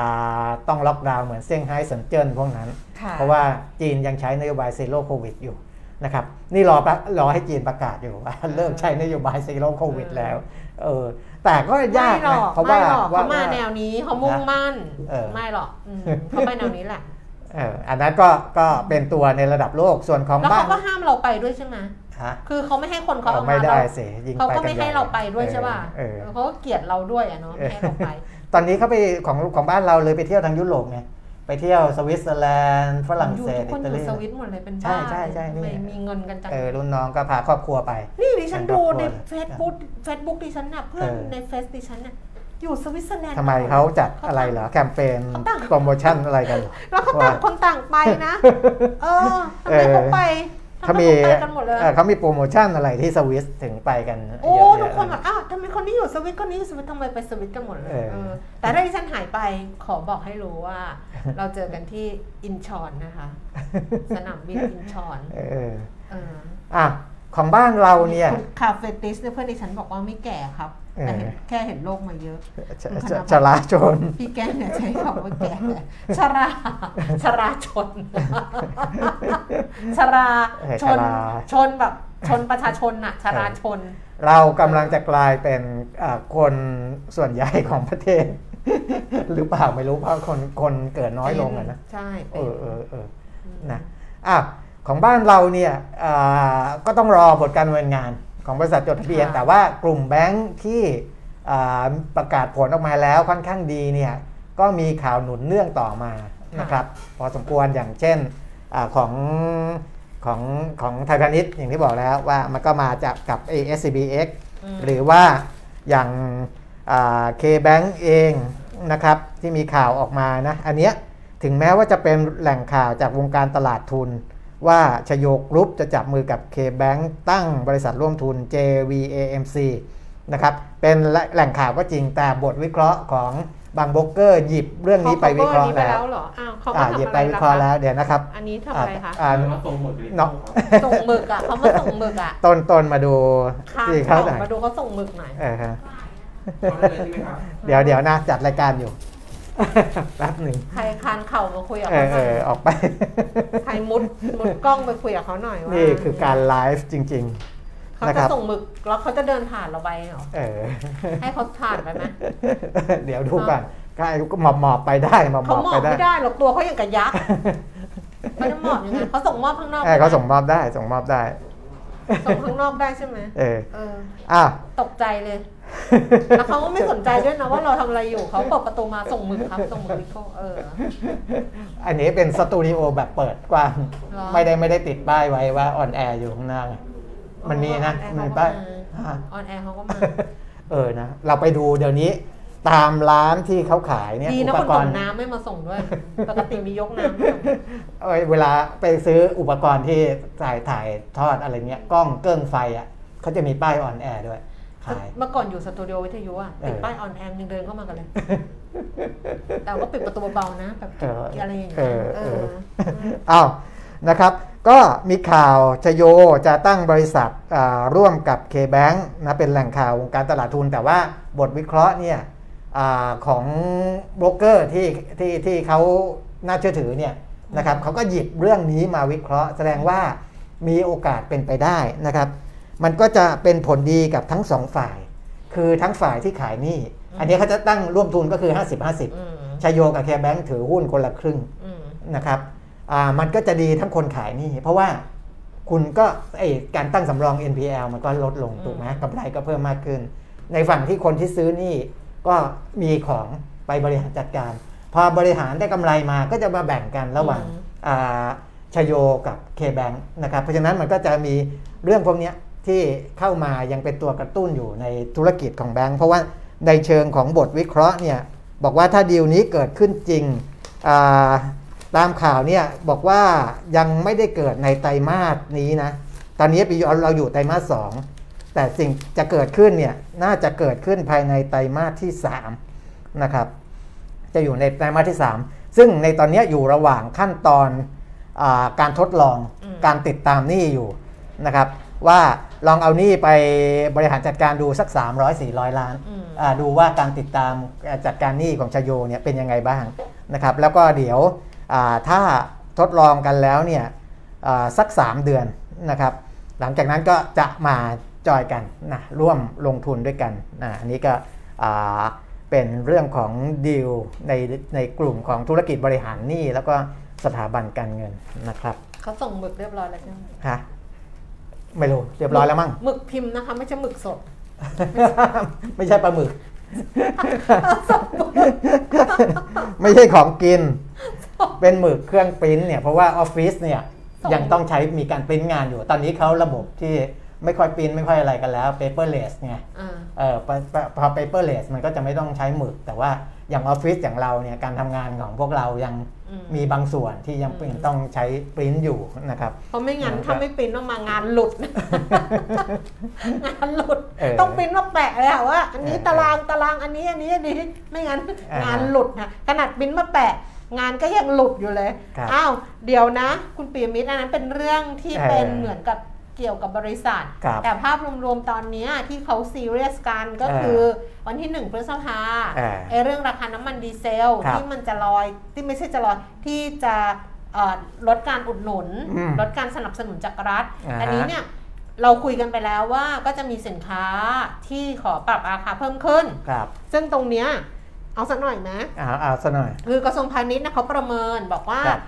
ต้องล็อกดาวน์เหมือนเซี่ยงไฮ้เซินเจิ้นพวกนั้นค่ะเพราะว่าจีนยังใช้นโยบาย Zero COVID อยู่ นะครับนี่รอปะรอให้จีนประกาศอยู่ว่าเลิกใช้นโยบาย Zero COVID แล้วเออแต่ก็ยากไม่หรนะอกเพราะว่าไม่หรอกว่าเขามาแนวนี้เขามุ่งมั่นเออไม่หรอกอืมเขาไปแนวนี้แหละเอออันนั้นก็ก็เป็นตัวในระดับโลกส่วนของแล้วบ้าเขานก็ห้ามเราไปด้วยใช่ไหมฮะคือเขาไม่ให้คนเขาเอาเอาไม่มาได้เราสิยิงเขาไปก็กันไม่ให้ญ่เราไปด้วยใช่ป่ะเออเขาก็เกลียดเราด้วยอะเนาะไม่ให้เราไป ตอนนี้เขาไปของของบ้านเราเลยไปเที่ยวทางยุโรปไง ไปเที่ยวสวิตเซอร์แลนด์ฝรั่งเศสอยู่ทุกคนอิอตายู่ลีสวิตหมดเลยเป็นใช่บ้าใช่ใช่นี่ไม่มีเงินกันจังเออรุ่นน้องก็พาครอบครัวไป นี่ดิฉันเป็นดูครอบครัวในเลยเฟซบุ๊กเฟซบุ๊กดิฉันน่ะเพื่อนเออในเฟซดิฉันน่ะอยู่สวิตเซอร์แลนด์ทำไมเขาจัดอะไรเหรอ แคมเปญเขาตั้งโปรโมชั่นอะไรกัน แล้วเขาต่างคนต่างไปนะ เออทำไมเออเขาไปทำ เขาไมมีเขาไปกันหมดเลยเออเขามีโปรโมชั่นอะไรที่สวิสถึงไปกันโอ้เยะๆทุกคนแบบอ้าวทำไมคนนี้อยู่สวิสคนนี้อยู่สวิสทำไมไปสวิสกันหมดเลยเออเออแต่ถ้าดิฉันหายไปขอบอกให้รู้ว่า เราเจอกันที่อินชอนนะคะ สนามบินอินชอนเออเอออะของบ้านเราเนี่ยคุณคาเฟติสเนี่ยเพื่อนดิฉันบอกว่าไม่แก่ครับ แต่เห็นเออแค่เห็นโลกมาเยอะชคุณคชณะชลาชน พี่แก้เนี่ยใช้คำว่าแก่ชราชราชน ชราเออชนชราชนแบบชนประชาชนน่ะชราชน เรากำลังจะกลายเป็นอะคนส่วนใหญ่ของประเทศ หรือเปล่าไม่รู้เพราะคนคนเกิดน้อยลงอะนะใช่เอเป็นอเออเออนะอะของบ้านเราเนี่ยอ่าก็ต้องรอผลการดำเนินงาน ของบริษัทจดทะเบียน แต่ว่ากลุ่มแบงค์ที่อ่าประกาศผลออกมาแล้วค่อนข้างดีเนี่ยก็มีข่าวหนุนเนื่องต่อมานะครับพอสมควรอย่างเช่นอาของของของไทยพาณิชย์อย่างที่บอกแล้วว่ามันก็มาจากกับ ASCBX มหรือว่าอย่างเคแบงเองนะครับที่มีข่าวออกมานะอันเนี้ยถึงแม้ว่าจะเป็นแหล่งข่าวจากวงการตลาดทุน ว่าชโยกรุ๊ปจะจับมือกับ K-Bank ตั้งบริษัทร่วมทุน JVAMC นะครับ เป็นแหล่งข่าวก็จริงแต่บทวิเคราะห์ของบางโบรกเกอร์หยิบเรื่องนี้ไปวิเคราะห์ขแล้วเหรออ้าวเขาอ่ามาหยิบทำไปอะไรวิล่ะเคราะห์คะแล้วเดี๋ยวนะครับ อันนี้ทำอะไรคะอ่าแล้วก็ส่งหมดเลยเนาะส่งหมึกอะเขามาส่งหมึกอะต้นต้นมาดูข้ามที่เขาเขาหน่อยมาดูเขาส่งหมึกหน่อยเออฮะเอาได้เลยใช่ไหมครับเดี๋ยวเดี๋ยวนะจัดรายการอยู่ แป๊บหนึ่งใครคานเข่ามาคุยกับเอเขาอหเอน่อยอออกไป ใครมุดมุดกล้องไปคุยกับเขาหน่อยว่านี่คือการไลฟ์จริง เขานะคจะรับส่งหมึกแล้วเขาจะเดินผ่านเราไปเหรอๆ เออ ให้เขาผ่านไปไหมเดี๋ยวดูก่อนก็ไอ้หมอบหมอบไปได้หมอบหมเขาอบมอไปงได้ ไม่ได้หรอกตัวเขาอย่างกับยักษ์เขาจะมอบยังไงเขาส่งมอบข้างนอกเออเขาส่งมอบได้ส่งมอบได้ ส่งข้างนอกได้ใช่ไหมเออเอออ้าวตกใจเลย แล้วเขาก็ไม่สนใจด้วยนะว่าเราทำอะไรอยู่เขาเปิดประตูมาส่งมือครับส่งมือวิโก้เออ อันนี้เป็นสตูดิโอแบบเปิดกว้าง หรอ ไม่ได้ไม่ได้ติดป้ายไว้ว่า on air อยู่ข้างหน้าไงมันมีนะมีป้าย on airเขาก็มา on air เขาก็มา เออนะ เราไปดูเดี๋ยวนี้ ตามร้านที่เขาขายเนี่ยดีอุนะปคนกส่รงณ์น้ำไม่มาส่งด้วย ปกติมียกน้ำมาส่งเอ้ยเวลาไปซื้ออุปกรณ์ที่ถ่ายถ่ายทอดอะไรเงี้ยกล้องเกิ้งไฟอะเขาจะมีป้ายออนแอร์ด้วยขายเมื่อก่อนอยู่สตูดิโอวิทยุอะติดเออป้ายออนแอร์ยังเดินเข้ามากันเลย แต่ก็ปิดประตูเบาๆนะแบบเอออะไรอย่างเอเงี้ยอเอเออออ้าวนะครับก็มีข่าวชโยจะตั้งบริษัทอ่าร่วมกับ K-Bank นะเป็นแหล่งข่าววงการตลาดทุน แต่ว่าบทวิเคราะห์เนี่ย อาของโบรกเกอร์ที่ที่ที่เขาน่าเชื่อถือเนี่ยนะครับเขาก็หยิบเรื่องนี้มาวิเคราะห์ แสดงว่ามีโอกาสเป็นไปได้นะครับ มันก็จะเป็นผลดีกับทั้งสองฝ่าย คือทั้งฝ่ายที่ขายหนี้อันนี้เขาจะตั้งร่วมทุนก็คือ 50-50อืมชโยกับแคร์แบงค์ถือหุ้นคนละครึ่งอืมนะครับอ่ามันก็จะดีทั้งคนขายหนี่เพราะว่าคุณก็ไอการตั้งสำรอง NPL มันก็ลดลงอืมถูกไหมกำไรก็เพิ่มมากขึ้น ในฝั่งที่คนที่ซื้อหนี่ ก็มีของไปบริหารจัดการ พอบริหารได้กำไรมาก็จะมาแบ่งกันระหว่างอ่าชโยกับ K-Bank นะครับ เพราะฉะนั้นมันก็จะมีเรื่องพวกเนี้ยที่เข้ามายังเป็นตัวกระตุ้นอยู่ในธุรกิจของแบงก์เพราะว่าในเชิงของบทวิเคราะห์เนี่ยบอกว่าถ้าดีลนี้เกิดขึ้นจริงอ่าตามข่าวเนี่ยบอกว่ายังไม่ได้เกิดในไตรมาสนี้นะ ตอนนี้ปีเราอยู่ไตรมาสสอง แต่สิ่งจะเกิดขึ้นเนี่ยน่าจะเกิดขึ้นภายในไตรมาสที่3นะครับจะอยู่ในไตรมาสที่ 3 ซึ่งในตอนนี้อยู่ระหว่างขั้นตอนอาการทดลองอืมการติดตามหนี้อยู่นะครับว่าลองเอาหนี้ไปบริหารจัดการดูสัก 300-400 ล้านอืมอ่าดูว่าการติดตามจัดการหนี้ของชโยเนี่ยเป็นยังไงบ้างนะครับแล้วก็เดี๋ยวอ่าถ้าทดลองกันแล้วเนี่ยอ่าสัก 3 เดือนนะครับหลังจากนั้นก็จะมา จอยกันนะร่วมลงทุนด้วยกันนะอันนี้ก็อ่าเป็นเรื่องของดีลในในกลุ่มของธุรกิจบริหารหนี้แล้วก็สถาบันการเงินนะครับเขาส่งหมึกเรียบร้อยแล้วใช่ไหมฮะไม่รู้เรียบร้อยแล้วมั้งหมึกพิมพ์นะคะ ไม่ใช่หมึกสด ไม่ใช่ปลาหมึก ไม่ใช่ของกิน เป็นหมึกเครื่องปริ้นเนี่ยเพราะว่าออฟฟิศเนี่ยส่งยังต้องใช้มีการปริ้นงานอยู่ ตอนนี้เขาระบบที่ ไม่ค่อยปริ้นไม่ค่อยอะไรกันแล้ว paperless ไงอ่าเออพอพอพอ paperless มันก็จะไม่ต้องใช้หมึก แต่ว่าอย่างออฟฟิศอย่างเราเนี่ยการทำงานของพวกเรายังอืมมีบางส่วนที่ยังเป็นอืมต้องใช้ปริ้นอยู่นะครับ เพราะไม่งั้นนะครับถ้าไม่ปริ้นออกมางานหลุด งานหลุดเออต้องปริ้นมาแปะเลยอะว่า อันนี้เออตารางตารางอันนี้อันนี้อันนี้ไม่งั้นอ่างงานหลุดนะขนาดปริ้นมาแปะงานก็ยังหลุดอยู่เลยครับอ้าว เดี๋ยวนะ คุณปียมิตรอันนั้นเป็นเรื่องที่เออเป็นเหมือนกับ เกี่ยวกับบริษัท ครับแต่ภาพรวมๆตอนเนี้ยที่เขาซีเรียสกันก็เออคือวันที่หนึ่งพฤษภาเออไอเรื่องราคาน้ำมันดีเซล ครับที่มันจะลอยที่ไม่ใช่จะลอยที่จะเอ่อลดการอุดหนุน อืมลดการสนับสนุนจากรัฐอ่าฮะ อันนี้เนี่ยเราคุยกันไปแล้วว่าก็จะมีสินค้าที่ขอปรับราคาเพิ่มขึ้น ครับซึ่งตรงเนี้ยเอาสักหน่อยไหมเอาเอาซะหน่อย คือกระทรวงพาณิชย์นะเขาประเมินบอกว่าครับ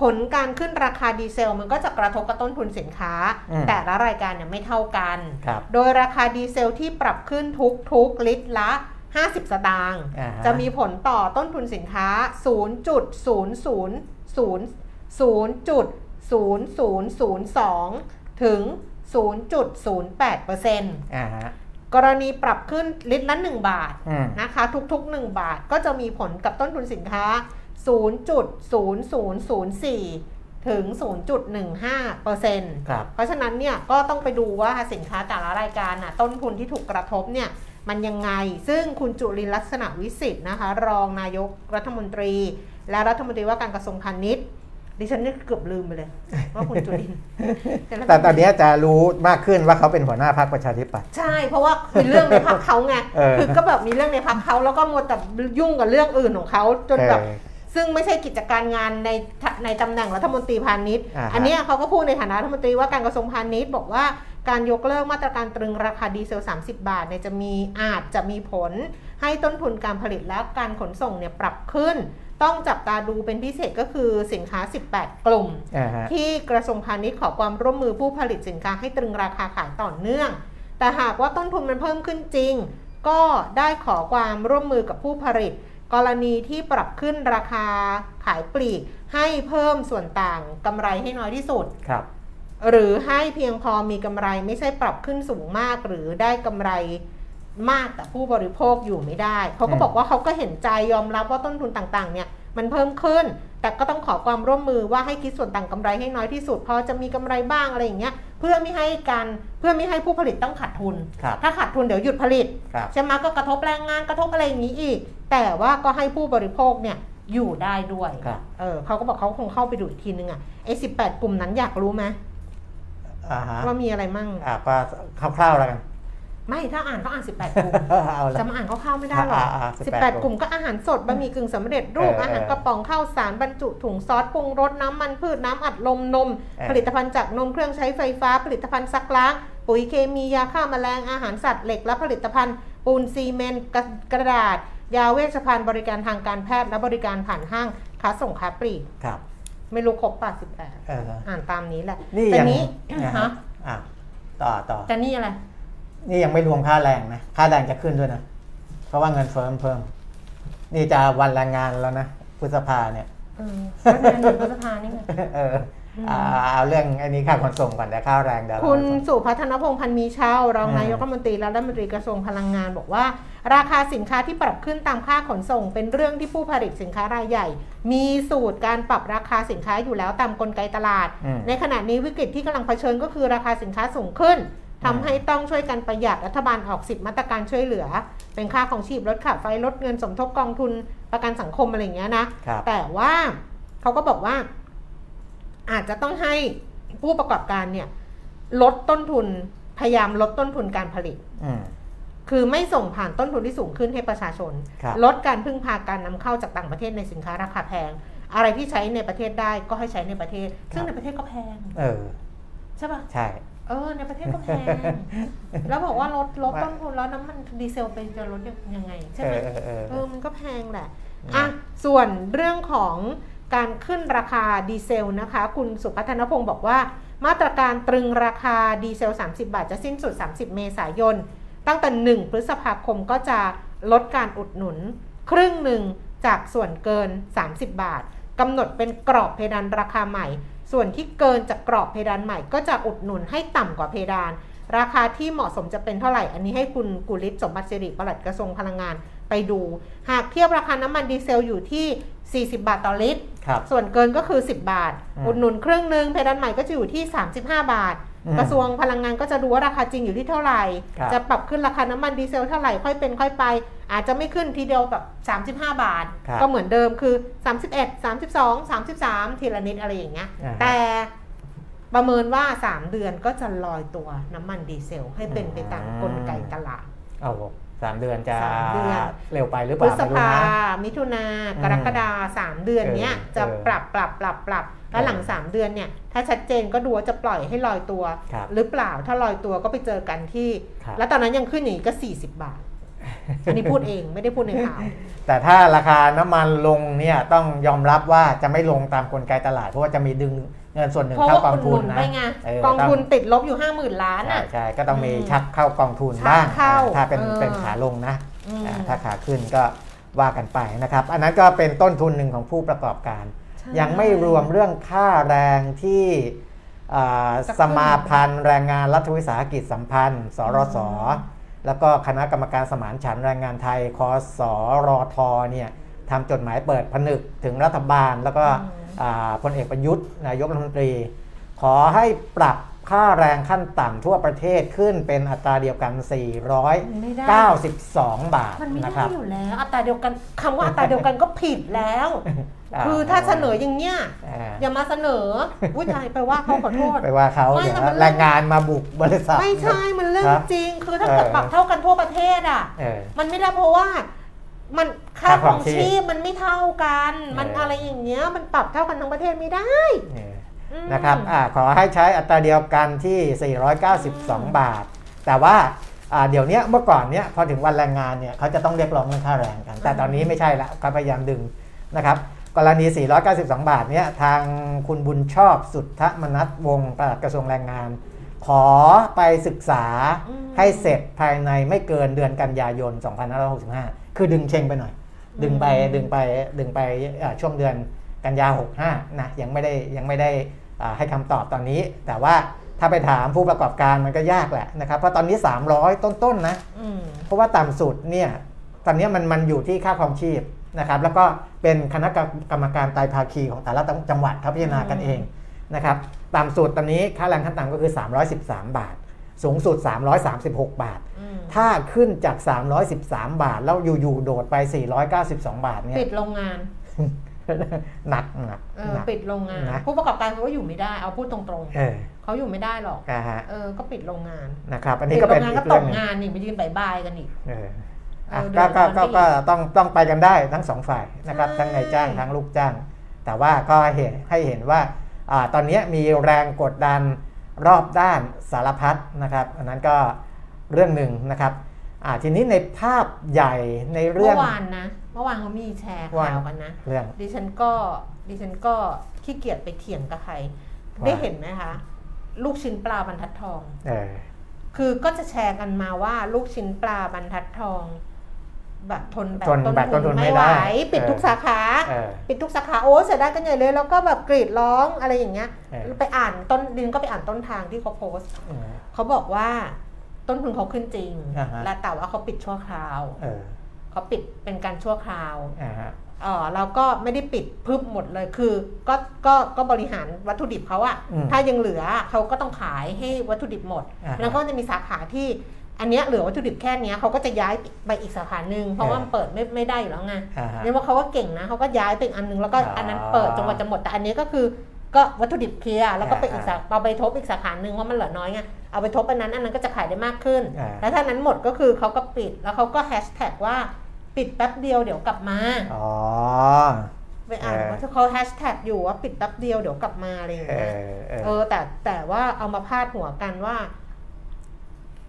ผลการขึ้นราคาดีเซลมันก็จะกระทบกับต้นทุนสินค้าอืมแต่ละรายการเนี่ยไม่เท่ากันครับโดยราคาดีเซลที่ปรับขึ้นทุกทุกๆลิตรละ 50 สตางค์อ่าฮะจะมีผลต่อต้นทุนสินค้า 0.000002ถึง 0.08%อ่าฮะกรณีปรับขึ้นลิตรละ 1 บาทอืมนะคะ ทุกๆ 1 บาทก็จะมีผลกับต้นทุนสินค้า 0.0004 ถึง 0.15%เปอร์เซ็นต์ครับเพราะฉะนั้นเนี่ยก็ต้องไปดูว่าสินค้าแต่ละรายการน่ะต้นทุนที่ถูกกระทบเนี่ยมันยังไง ซึ่งคุณจุลินลักษณะวิสิทธิ์นะคะ รองนายกรัฐมนตรี และรัฐมนตรีว่าการกระทรวงพาณิชย์ดิฉันเนี่ยเกือบลืมไปเลย ว่าคุณจุลิน แต่ตอนนี้จะรู้มากขึ้นว่าเขาเป็นหัวหน้าพรรคประชาธิปัตย์ใช่ เพราะว่ามีเรื่องในพักเขาไงเออคือก็แบบมีเรื่องในพักเขาแล้วก็มัวแต่ยุ่งกับเรื่องอื่นของเขาจนแบบเออ ซึ่งไม่ใช่กิจการงานในในตำแหน่งรัฐมนตรีพาณิชย์ อ่าฮะ อันเนี้ยเขาก็พูดในฐานะรัฐมนตรีว่าการกระทรวงพาณิชย์บอกว่าการยกเลิกมาตรการตรึงราคาดีเซล 30 บาทเนี่ยจะมีอาจจะมีผล ให้ต้นทุนการผลิตและการขนส่งเนี่ยปรับขึ้น ต้องจับตาดูเป็นพิเศษก็คือสินค้า 18 กลุ่ม อ่าฮะ ที่กระทรวงพาณิชย์ขอความร่วมมือผู้ผลิตสินค้าให้ตรึงราคาขายต่อเนื่อง แต่หากว่าต้นทุนมันเพิ่มขึ้นจริง ก็ได้ขอความร่วมมือกับผู้ผลิต กรณีที่ปรับขึ้นราคาขายปลีก ให้เพิ่มส่วนต่างกำไรให้น้อยที่สุดครับหรือให้เพียงพอมีกำไรไม่ใช่ปรับขึ้นสูงมาก หรือได้กำไรมากแต่ผู้บริโภคอยู่ไม่ได้ เขาก็อืมบอกว่าเขาก็เห็นใจยอมรับว่าต้นทุนต่างๆ เนี่ยมันเพิ่มขึ้น แต่ก็ต้องขอความร่วมมือว่าให้คิดส่วนต่างกำไรให้น้อยที่สุด พอจะมีกำไรบ้างอะไรอย่างเงี้ย เพื่อไม่ให้การเพื่อไม่ให้ผู้ผลิตต้องขาดทุน ครับถ้าขาดทุนเดี๋ยวหยุดผลิตครับใช่ไหมก็กระทบแรงงานกระทบอะไรอย่างนี้อีก แต่ว่าก็ให้ผู้บริโภคเนี่ยอยู่ได้ด้วยครับ เออเขาก็บอกเขาคงเข้าไปดูอีกทีนึงอะไอ้สิบแปดกลุ่มนั้นอยากรู้ไหมอ่าฮะว่ามีอะไรมั่งอ่าก็คร่าวๆแล้วกัน ไม่ถ้าอ่านก็อ่านสิบแปดกลุ่มเอาละ จะมาอ่านคร่าวๆไม่ได้หรอกอ่าอ่าอ่าสิบ18แปดกลุ่มก็อาหารสดบะหมี่กึ่งสำเร็จรูปเอออาหารเออกระป๋องข้าวสารบรรจุถุงซอสปรุงรสน้ำมันพืชน้ำอัดลมนม เออ ผลิตภัณฑ์จากนมเครื่องใช้ไฟฟ้า ผลิตภัณฑ์ซักล้าง ปุ๋ยเคมียาฆ่าแมลงอาหารสัตว์เหล็ก และผลิตภัณฑ์ปูนซีเมนต์กระกระดาษ ยาเวชภัณฑ์บริการทางการแพทย์และบริการผ่านห้างค้าส่งค้าปลีกครับไม่รู้ครบป่ะสิบแปดเอออ่านตามนี้แหละนี่แต่ยังนี้ นะฮะ ฮะอะต่อต่อ แต่นี่อะไร นี่ยังไม่รวมค่าแรงนะ ค่าแรงจะขึ้นด้วยนะ เพราะว่าเงินเฟ้อเพิ่ม นี่จะวันแรงงานแล้วนะพฤษภาเนี่ยเออก็เดือนหนึ่งพฤษภานี่ไง เอออ่าเอาเรื่องอันนี้ค่าขนส่งก่อนแต่ค่าแรงเดี๋ยวเราคุณให้ฟังสุพัฒนพงษ์พันธ์มีเช่ารองอืมนายกรัฐมนตรีและรัฐมนตรีกระทรวงพลังงานบอกว่า ราคาสินค้าที่ปรับขึ้นตามค่าขนส่ง เป็นเรื่องที่ผู้ผลิตสินค้ารายใหญ่ มีสูตรการปรับราคาสินค้าอยู่แล้วตามกลไกตลาดอืมในขณะนี้วิกฤตที่กำลังเผชิญก็คือราคาสินค้าสูงขึ้น ทำให้ต้องช่วยกันประหยัดรัฐบาลออกสิทธิมาตรการช่วยเหลือ เป็นค่าของชีพลดค่าไฟลดเงินสมทบกองทุนประกันสังคมอะไรอย่างเงี้ยนะครับแต่ว่าเขาก็บอกว่า อาจจะต้องให้ผู้ประกอบการเนี่ย ลดต้นทุนพยายามลดต้นทุนการผลิตอืมคือไม่ส่งผ่านต้นทุนที่สูงขึ้นให้ประชาชนครับลดการพึ่งพาการนำเข้าจากต่างประเทศในสินค้าราคาแพง อะไรที่ใช้ในประเทศได้ก็ให้ใช้ในประเทศ ซึ่งในประเทศก็แพง เออ ใช่ปะใช่ เออ ในประเทศก็แพง แล้วบอกว่าลดลดต้นทุนแล้วน้ำมันดีเซลไปจะลดยังไง ใช่เอไหมอเออเออเออมันก็แพงแหละอืมอะส่วนเรื่องของการขึ้นราคาดีเซลนะคะ คุณสุพัฒนพงศ์บอกว่า มาตรการตรึงราคาดีเซล 30 บาท จะสิ้นสุด 30 เมษายน ตั้งแต่ 1 พฤษภาคมก็จะลดการอุดหนุน ครึ่งหนึ่งจากส่วนเกิน 30 บาทกำหนดเป็นกรอบเพดานราคาใหม่ ส่วนที่เกินจากกรอบเพดานใหม่ก็จะอุดหนุนให้ต่ำกว่าเพดาน ราคาที่เหมาะสมจะเป็นเท่าไหร่ อันนี้ให้คุณกุลิศสมบัติสิริปลัดกระทรวงพลังงานไปดู หากเทียบราคาน้ำมันดีเซลอยู่ที่ 40 บาทต่อลิตรครับส่วนเกินก็คือ 10 บาทอืมอุดหนุนครึ่งหนึ่งเพดานใหม่ก็จะอยู่ที่ 35 บาทอืม กระทรวงพลังงานก็จะดูว่าราคาจริงอยู่ที่เท่าไหร่ครับจะปรับขึ้นราคาน้ำมันดีเซลเท่าไหร่ค่อยเป็นค่อยไป อาจจะไม่ขึ้นทีเดียวแบบ35 บาทครับก็เหมือนเดิมคือ 31 32 33 ทีละนิดอะไรอย่างเงี้ยอ่าฮะแต่ประเมินว่า 3 เดือนก็จะลอยตัวน้ำมันดีเซลให้เป็นไปตามกลไกตลาดเอาสามเดือนจะสามเดือนเร็วไปหรือเปพฤล่าษไม่รู้ภานะมิถุนาอืมกรกฎาสามเดือนเนี้ยเออจะเออปรับปรับปรับปรับ แล้วหลังเออสามเดือนเนี่ยถ้าชัดเจนก็ดูว่าจะปล่อยให้ลอยตัวครับหรือเปล่าถ้าลอยตัวก็ไปเจอกันที่ครับแล้วตอนนั้นยังขึ้นอย่างนี้ก็ 40 บาท อันนี้พูดเองไม่ได้พูดในข่าว แต่ถ้าราคาน้ำมันลงเนี่ยต้องยอมรับว่าจะไม่ลงตามกลไกตลาด เพราะว่าจะมีดึงเงินส่วนหนึ่งเพราะเข้าว่ากองอุดหทุนุนนนะไปไงเออกองทุนติดลบอยู่ 5 0,000 ล้านใช่อะใช่ก็ต้องมีอืมชักเข้ากองทุนชักบ้างเข้าถ้าเป็นเออเป็นขาลงนะอืมอ่าถ้าขาขึ้นก็ว่ากันไปนะครับ อันนั้นก็เป็นต้นทุนหนึ่งของผู้ประกอบการใช่ ยังไม่รวมเรื่องค่าแรงที่อ่าจะขึ้นสมาพันธ์แรงงานรัฐวิสาหกิจสัมพันธ์ สรส แล้วก็คณะกรรมการสมานฉันท์แรงงานไทยคสรทเนี่ยทำจดหมายเปิดผนึกถึงรัฐบาล แล้วก็อ่าพลเอกประยุทธ์นายกรัฐมนตรี ขอให้ปรับค่าแรงขั้นต่ำทั่วประเทศขึ้นเป็นอัตราเดียวกันไม่ได้492 บาท มันไม่นะคได้รับอยู่แล้ว อัตราเดียวกันคำว่าอัตราเดียวกันก็ผิดแล้ว คือถ้าเสนออย่างเนี้ยอ่าอย่ามาเสนออุ้ยตายไปว่าเขาขอโทษไปว่าเขาไม่เดี๋ยวแต่มันแรงงานมาบุกบริษัทไม่ใช่มันเรื่องครับจริง คือถ้าเกิดเออปรับเท่ากันทั่วประเทศอะเออมันไม่ได้เพราะว่ามันค่าค่าขครอองงชีพชีพมันไม่เท่ากัน มันเออออะไรอย่างเงี้ยมันปรับเท่ากันทั้งประเทศไม่ได้เอออืมนะครับอาขอให้ใช้อัตราเดียวกันที่ 492 บาท แต่ว่าอ่าเดี๋ยวเนี้ยเมื่อก่อนเนี้ยพอถึงวันแรงงานเนี่ยเขาจะต้องเรียกร้องเรื่องค่าแรงกัน แต่ตอนนี้ไม่ใช่ละเขาพยายามดึงนะครับ กรณี 492 บาทเนี่ยทางคุณบุญชอบสุทธมนัสวงศ์ปลัดกระทรวงแรงงาน ขอไปศึกษาอืมให้เสร็จภายในไม่เกินเดือนกันยายน 2565 คือดึงเชงไปหน่อย ดึงไปดึงไปดึงไปอ่าช่วงเดือนกันยา 65 นะยังไม่ได้ยังไม่ได้อ่าให้คำตอบตอนนี้ แต่ว่าถ้าไปถามผู้ประกอบการมันก็ยากแหละนะครับ เพราะตอนนี้ 300 ต้นๆนะอืมเพราะว่าต่ำสุดเนี่ยตอนนี้มันมันอยู่ที่ค่าครองชีพ นะครับแล้วก็เป็นคณะกรรมการไตรภาคีของแต่ละจังหวัดเขาพิจารณากันเองนะครับต่ำสุดตอนนี้ค่าแรงขั้นต่ำก็คือ 313 บาท สูงสุด 336 บาทอืมถ้าขึ้นจาก 313 บาท แล้วอยู่ๆโดดไป 492 บาทเนี่ยปิดโรงงานหนักหนักเออหนักปิดโรงงานนะผู้ประกอบการเขาก็อยู่ไม่ได้เอาพูดตรงเออๆเขาอยู่ไม่ได้หรอกนะฮะเออก็ปิดโรงงานนะครับ อันปินี้ดก็โรเป็นงงานอีก็กตเรื่องกหนึ่งงานนี่ไปยืนบายบายกันอีกเอออะเออ ก็เดือดร้ก็อนก็ไปอีกก็ต้องต้องไปกันได้ทั้งสองฝ่ายนะครับใช่ทั้งนายจ้างทั้งลูกจ้าง แต่ว่าก็เห็นให้เห็นว่าอ่าตอนนี้มีแรงกดดันรอบด้านสารพัดนะครับ อันนั้นก็เรื่องหนึ่งนะครับอ่าทีนี้ในภาพใหญ่ในเรื่เมื่องอวานนะเมื่อวานเขามีแชร์ข่าวกันนะเรื่องดิฉันก็ดิฉันก็ขี้เกียจไปเถียงกับใครว่าได้เห็นไหมคะ ลูกชิ้นปลาบรรทัดทองเออคือก็จะแชร์กันมาว่าลูกชิ้นปลาบรรทัดทอง แบบทนแบบทนแบบต้นทุนไม่ไม่ไหวได้ปิดเออทุกสาขาเออปิดทุกสาขาโอ้เสียดายกันใหญ่เลย แล้วก็แบบกรีดร้องอะไรอย่างเงี้ยเออไปอ่านต้นดินก็ไปอ่านต้นทางที่เขาโพสต์เออเขาบอกว่าต้นทุนเขาขึ้นจริงอ่าฮะและแต่ว่าเขาปิดชั่วคราวเออเขาปิดเป็นการชั่วคราวอ่าฮะเออเราก็ไม่ได้ปิดพึบหมดเลยคือก็ก็ก็บริหารวัตถุดิบเขาอะอืมถ้ายังเหลือเขาก็ต้องขายให้วัตถุดิบหมดอ่าฮะแล้วก็จะมีสาขาที่ อันเนี้ยเหลือวัตถุดิบแค่เนี้ยเขาก็จะย้ายไปอีกสาขาหนึ่งเพราะว่ามันเปิดไม่ไม่ได้อยู่แล้วไงอ่าฮะเรียกว่าเขาก็เก่งนะเขาก็ย้ายไปอีกอันหนึงแล้วก็อ๋ออัอันนั้นเปิดจนกว่าจะหมดแต่อันนี้ก็คือ ก็วัตถุดิบเคลียร์แล้วก็ไปอีกอ่าสาเอาไปทบอีกสาขาหนึ่งเพราะมันเหลือน้อยไงเอาไปทบอันนั้นอันนั้นก็จะขายได้มากขึ้น อ่า แล้วถ้านั้นหมดก็คือเขาก็ปิดแล้วเขาก็แฮชแท็กว่าปิดแป๊บเดียวเดี๋ยวกลับมาอ๋อ ไปอ่านเออ ว่าเขาแฮชแท็กอยู่ว่าปิดแป๊บเดียวเดี๋ยวกลับมาอะไรอย่างเอเงี้ย อเออ เออแต่แต่ว่าเอามาพาดหัวกันว่า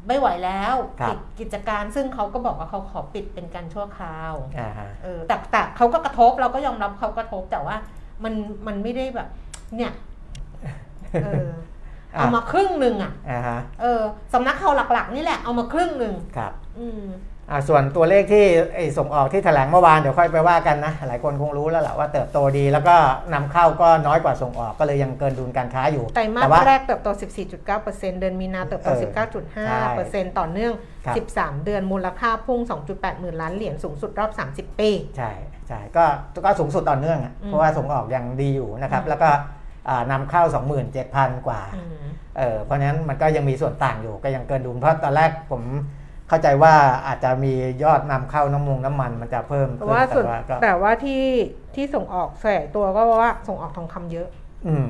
ไม่ไหวแล้วครับปิดกิจการซึ่งเขาก็บอกว่าเขาขอปิดเป็นการชั่วคราวอ่าฮะ เออแต่แต่เขาก็กระทบเราก็ยอมรับเขากระทบแต่ว่ามันมันไม่ได้แบบ เนี่ยเอออะเอามาครึ่งหนึ่งอะ อ่าฮะเออสำนักข่าวหลักๆ นี่แหละเอามาครึ่งหนึ่งครับ อืมอ่า ส่วนตัวเลขที่ไอ้ส่งออกที่แถลงเมื่อวานเดี๋ยวค่อยไปว่ากันนะ หลายคนคงรู้แล้วแหละว่าเติบโตดี แล้วก็นำเข้าก็น้อยกว่าส่งออกก็เลยยังเกินดุลการค้าอยู่ไตรมาแต่สว่าแรกเติบโต 14.9%เดือนมีนาเติบโตเออ19.5%ต่อเนื่องครับ13 เดือนมูลค่าพุ่ง 2.8 หมื่นล้านเหรียญสูงสุดรอบ 30 ปี ใช่ใช่ก็ก็สูงสุดต่อเนื่องอะอืมเพราะว่าส่งออกยังดีอยู่นะครับอืมแล้วก็อ่านำเข้า 27,000 กว่าอืมเออเพราะฉะนั้นมันก็ยังมีส่วนต่างอยู่ก็ยังเกินดุลเพราะตอนแรกผม เข้าใจว่าอาจจะมียอดนำเข้าน้ำมันน้ำมันมันจะเพิ่มแต่ว่าส่วนก็แต่ว่าที่ที่ส่งออกแฝงตัวก็เพราะว่าส่งออกทองคำเยอะ อืม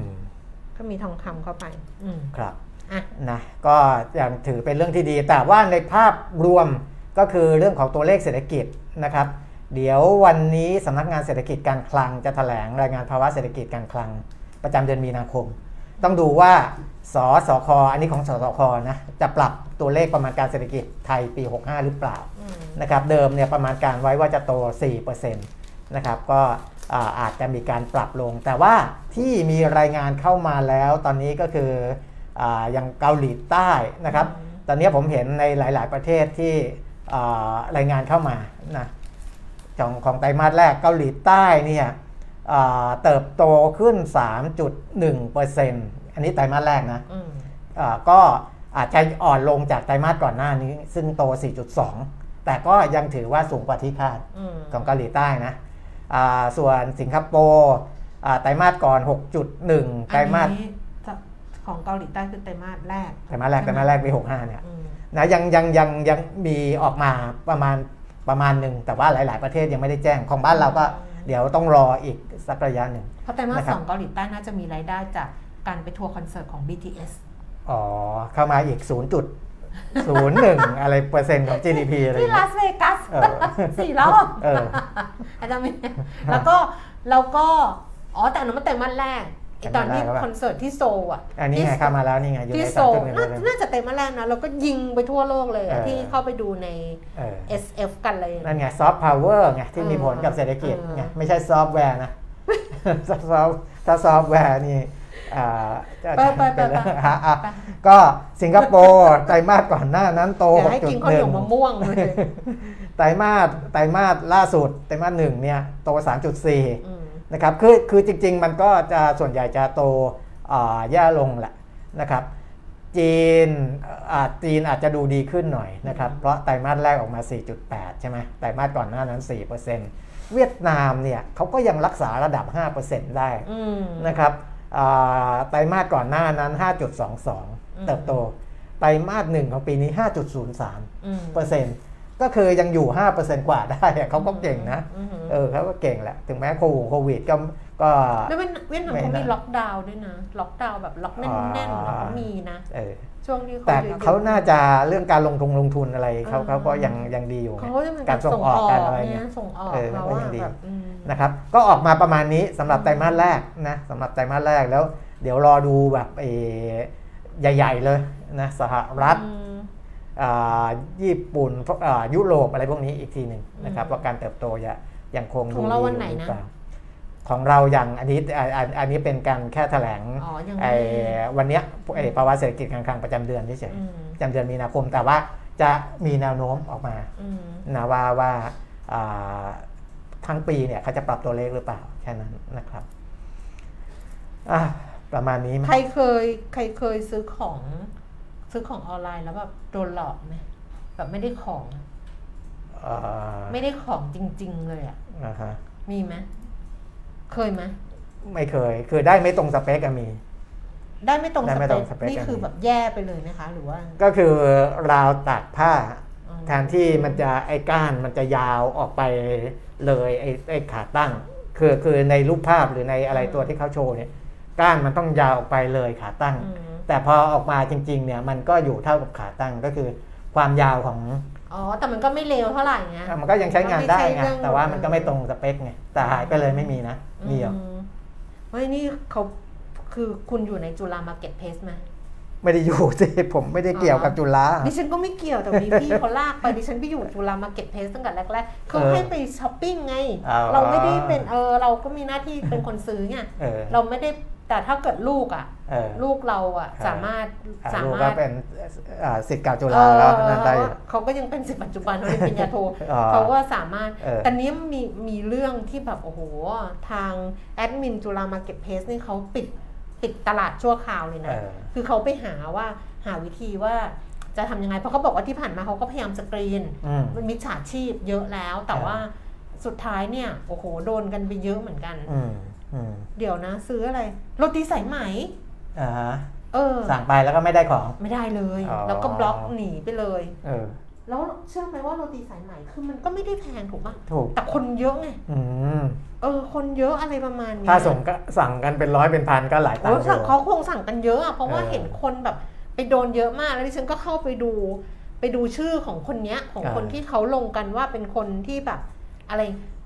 ก็มีทองคำเข้าไป อืมครับอะนะก็ยังถือเป็นเรื่องที่ดี แต่ว่าในภาพรวมก็คือเรื่องของตัวเลขเศรษฐกิจนะครับ เดี๋ยววันนี้สำนักงานเศรษฐกิจการคลังจะแถลงรายงานภาวะเศรษฐกิจการคลังประจำเดือนมีนาคม ต้องดูว่า สสคอันนี้ของสสคนะจะปรับตัวเลขประมาณการเศรษฐกิจไทยปี 65 หรือเปล่าอืมนะครับเดิมเนี่ยประมาณการไว้ว่าจะโต 4%นะครับก็อ่าอาจจะมีการปรับลง แต่ว่าที่มีรายงานเข้ามาแล้วตอนนี้ก็คืออาอย่างเกาหลีใต้นะครับอืมตอนนี้ผมเห็นในหลาย ๆ ประเทศที่อ่ารายงานเข้ามานะของของไตรมาสแรกเกาหลีใต้เนี่ยอ่าเติบโตขึ้น 3.1% อันนี้ไตรมาสแรกนะอืมอ่าก็อาจจะอ่อนลงจากไตรมาสก่อนหน้านี้ ซึ่งโต 4.2 แต่ก็ยังถือว่าสูงกว่าที่คาดอืมของเกาหลีใต้นะอ่าส่วนสิงคโปร์อ่าไตรมาสก่อน 6.1 ไตรมาสอันนี้ของเกาหลีใต้คือไตรมาสแรกไตรมาสแรกไตรมาสแรกปี 65 เนี่ยอืมนะยังยังยังยังมีออกมาประมาณประมาณหนึ่ง แต่ว่าหลาย ๆ ประเทศยังไม่ได้แจ้งของบ้านเราก็เดี๋ยวต้องรออีกสักระยะหนึ่งเพราะไตรมาสนะครับสองเกาหลีใต้น่าจะมีรายได้จาก การไปทัวร์คอนเสิร์ตของ BTS อ๋อ เข้ามาอีก0.01อะไรเปอร์เซ็นต์ของ GDP อะไรอที่ย่างลาเงี้ยสเวกัสเออสี่รอบเอออาจารย์ไม่แล้วก็แล้วก็อ๋อแต่อันนั้นมันไตรมาสแรกไอตอนที่จำด้ปะคอนเสิร์ตที่โซลอะ อันนี้ไงที่เข้ามาแล้วนี่ไงอยู่ที่ในโซสามลจุดหนึ่งน่าเลยน่าจะเต็มมาแรกนะแล้วก็ยิงไปทั่วโลกเลยอะเออที่เข้าไปดูในเออ SF กันเลย นั่นไงซอฟต์พาวเวอร์ไงที่มีผลกับเศรษฐกิจเออไงไม่ใช่ซอฟต์แวร์นะซอฟต์ถ้าซอฟต์แวร์นี่อ่าจะ ไปไปไปเป็นไปฮะอะก็สิงคโปร์ไตรมาสก่อนหน้านั้นโตอยากให้กินข้าวเหนียวมะ6.1ม่วงเลยไตรมาสไตรมาสล่าสุดไตรมาสหนึ่งเนี่ยโต 3.4อืมนะครับคือคือจริง ๆ มันก็จะส่วนใหญ่จะโตอ่าแย่ลงแหละนะครับจีนอ่าจีนอาจจะดูดีขึ้นหน่อยนะครับ เพราะไตรมาสแรกออกมา 4.8 ใช่ไหมไตรมาสก่อนหน้านั้น 4%เวียดนามเนี่ยเขาก็ยังรักษาระดับ 5%ได้อืมนะครับอ่า ไตรมาสก่อนหน้านั้นอืม5.22 เติบโต ไตรมาสหนึ่งของปีนี้ 5.03อืมเปอร์เซ็นต์ ก็คือยังอยู่ 5%กว่าได้อะเขาก็เก่งนะอืมเออเขาก็เก่งแหละ ถึงแม้โควิดโควิดก็ก็แล้วเวียดเวียดนามไม่เขานะมีล็อกดาวน์ด้วยนะ ล็อกดาวน์แบบล็อกแน่นๆอ่าเขามีนะเออช่วงที่เขาแต่ยอะๆเขาน่าจะเรื่องการลงทุนลงทุนอะไรเขาอ่าเขาก็ยังยังดีอยู่ไงเขาจะเป็นการส่งออกการอะไรเงี้เนี่ยยส่งออกเออเขาก็ว่ายังดีแบบอืมนะครับ ก็ออกมาประมาณนี้สำหรับไตรมาสแรกนะสำหรับไตรมาสแรกแล้ว เดี๋ยวรอดูแบบเออใหญ่ ๆ เลยนะสหรัฐอืมอ่า ญี่ปุ่นพวกอ่ายุโรปอะไรพวกนี้อีกทีหนึ่งนะครับอืมว่าการเติบโตจะยังคงขดูองดีเราอวันไหนยู่หรือนะเปล่าของเราอย่างอันนี้อ่าอันอันนี้เป็นการแค่แถลงอ๋อยังไอ้ไม่วันเนี้ยไอ้ภาวะเศรษฐกิจการคลังประจำเดือนเฉยอืมๆประจำเดือนมีนาคมแต่ว่าจะมีแนวโน้มออกมาอืมนะว่าว่าอ่าทั้งปีเนี่ยเขาจะปรับตัวเลขหรือเปล่าแค่นั้นนะครับอะประมาณนี้ไหมใครเคยใครเคยซื้อของ ซื้อของออนไลน์แล้วแบบโดนหลอกไหมแบบไม่ได้ของอะเอ่อไม่ได้ของจริง ๆ เลยอะอ่าฮะมีไหมเคยไหมไม่เคย คือได้ไม่ตรงสเปคอะมี ได้ไม่ตรงได้สไม่เปตรงคสเปคนี่อันคือนี้แบบแย่ไปเลยนะคะ หรือว่าก็คือราวตากผ้าอ๋อแทนที่มันจะไอ้ก้านมันจะยาวออกไปเลยไอ้ไอ้ขาตั้ง คือคือในรูปภาพหรือในอะไรตัวที่เขาโชว์เนี่ย ก้านมันต้องยาวออกไปเลยขาตั้ง อืม แต่พอออกมาจริงๆเนี่ยมันก็อยู่เท่ากับขาตั้งก็คือความยาวของอ๋อแต่มันก็ไม่เลวเท่าไหร่ไงมันก็ยังใช้งานได้ไงมันไม่ใช่เรื่องแต่ว่ามันก็ไม่ตรงสเปคไงแต่หายไปเลยไม่มีนะมีเหรออืมเฮ้ยนี่เขาคือคุณอยู่ในจุฬา Marketplace ไหมไม่ได้อยู่สิผมไม่ได้เกี่ยวกับจุฬาดิฉันก็ไม่เกี่ยวแต่มีพี่เขาลากไปดิฉันไปอยู่จุฬา Marketplace ตั้งแต่แรกๆเขาเออให้ไปช้อปปิ้งไงอ๋อเราไม่ได้เป็นเออเราก็มีหน้าที่เป็นคนซื้อไงเออเราไม่ได้ แต่ถ้าเกิดลูกอะเออลูกเราอะเออสามารถอ่าสาลูกมาก็รถเป็นอ่าสิษย์เก่าจุฬาเออแล้วนั่นได้อยู่เขาก็ยังเป็นศิษย์ปัจจุบันเขาเรียนปริญญาโทอ๋อเขาก็สามารถเออแต่เนี้ยมีมีเรื่องที่แบบโอ้โหทางแอดมินจุฬา Marketplace นี่เขาปิดปิดตลาดชั่วคราวเลยนะเออคือเขาไปหาว่าหาวิธีว่าจะทำยังไง เพราะเขาบอกว่าที่ผ่านมาเขาก็พยายามสกรีนอืมมันมิจฉาชีพเยอะแล้ว แต่เออว่าสุดท้ายเนี่ย โอ้โห โดนกันไปเยอะเหมือนกันอืมอืม เดี๋ยวนะ ซื้ออะไรโรตีสายไหมอ่าฮะเออ สั่งไปแล้วก็ไม่ได้ของไม่ได้เลยอ๋อแล้วก็บล็อกหนีไปเลย เออ แล้วเชื่อไหมว่าโรตีสายไหมคือมันก็ไม่ได้แพงถูกปะถูกแต่คนเยอะไงอืมเออ คนเยอะอะไรประมาณนี้ถ้าส่งก็สั่งกันเป็นร้อยเป็นพันก็หลายตังค์อยู่โอ้สั่งเขาคงสั่งกันเยอะอะเพราะว่าเออเห็นคนแบบไปโดนเยอะมากแล้วดิฉันก็เข้าไปดู ไปดูชื่อของคนเนี้ยของคนเออที่เขาลงกันว่าเป็นคนที่แบบ อะไร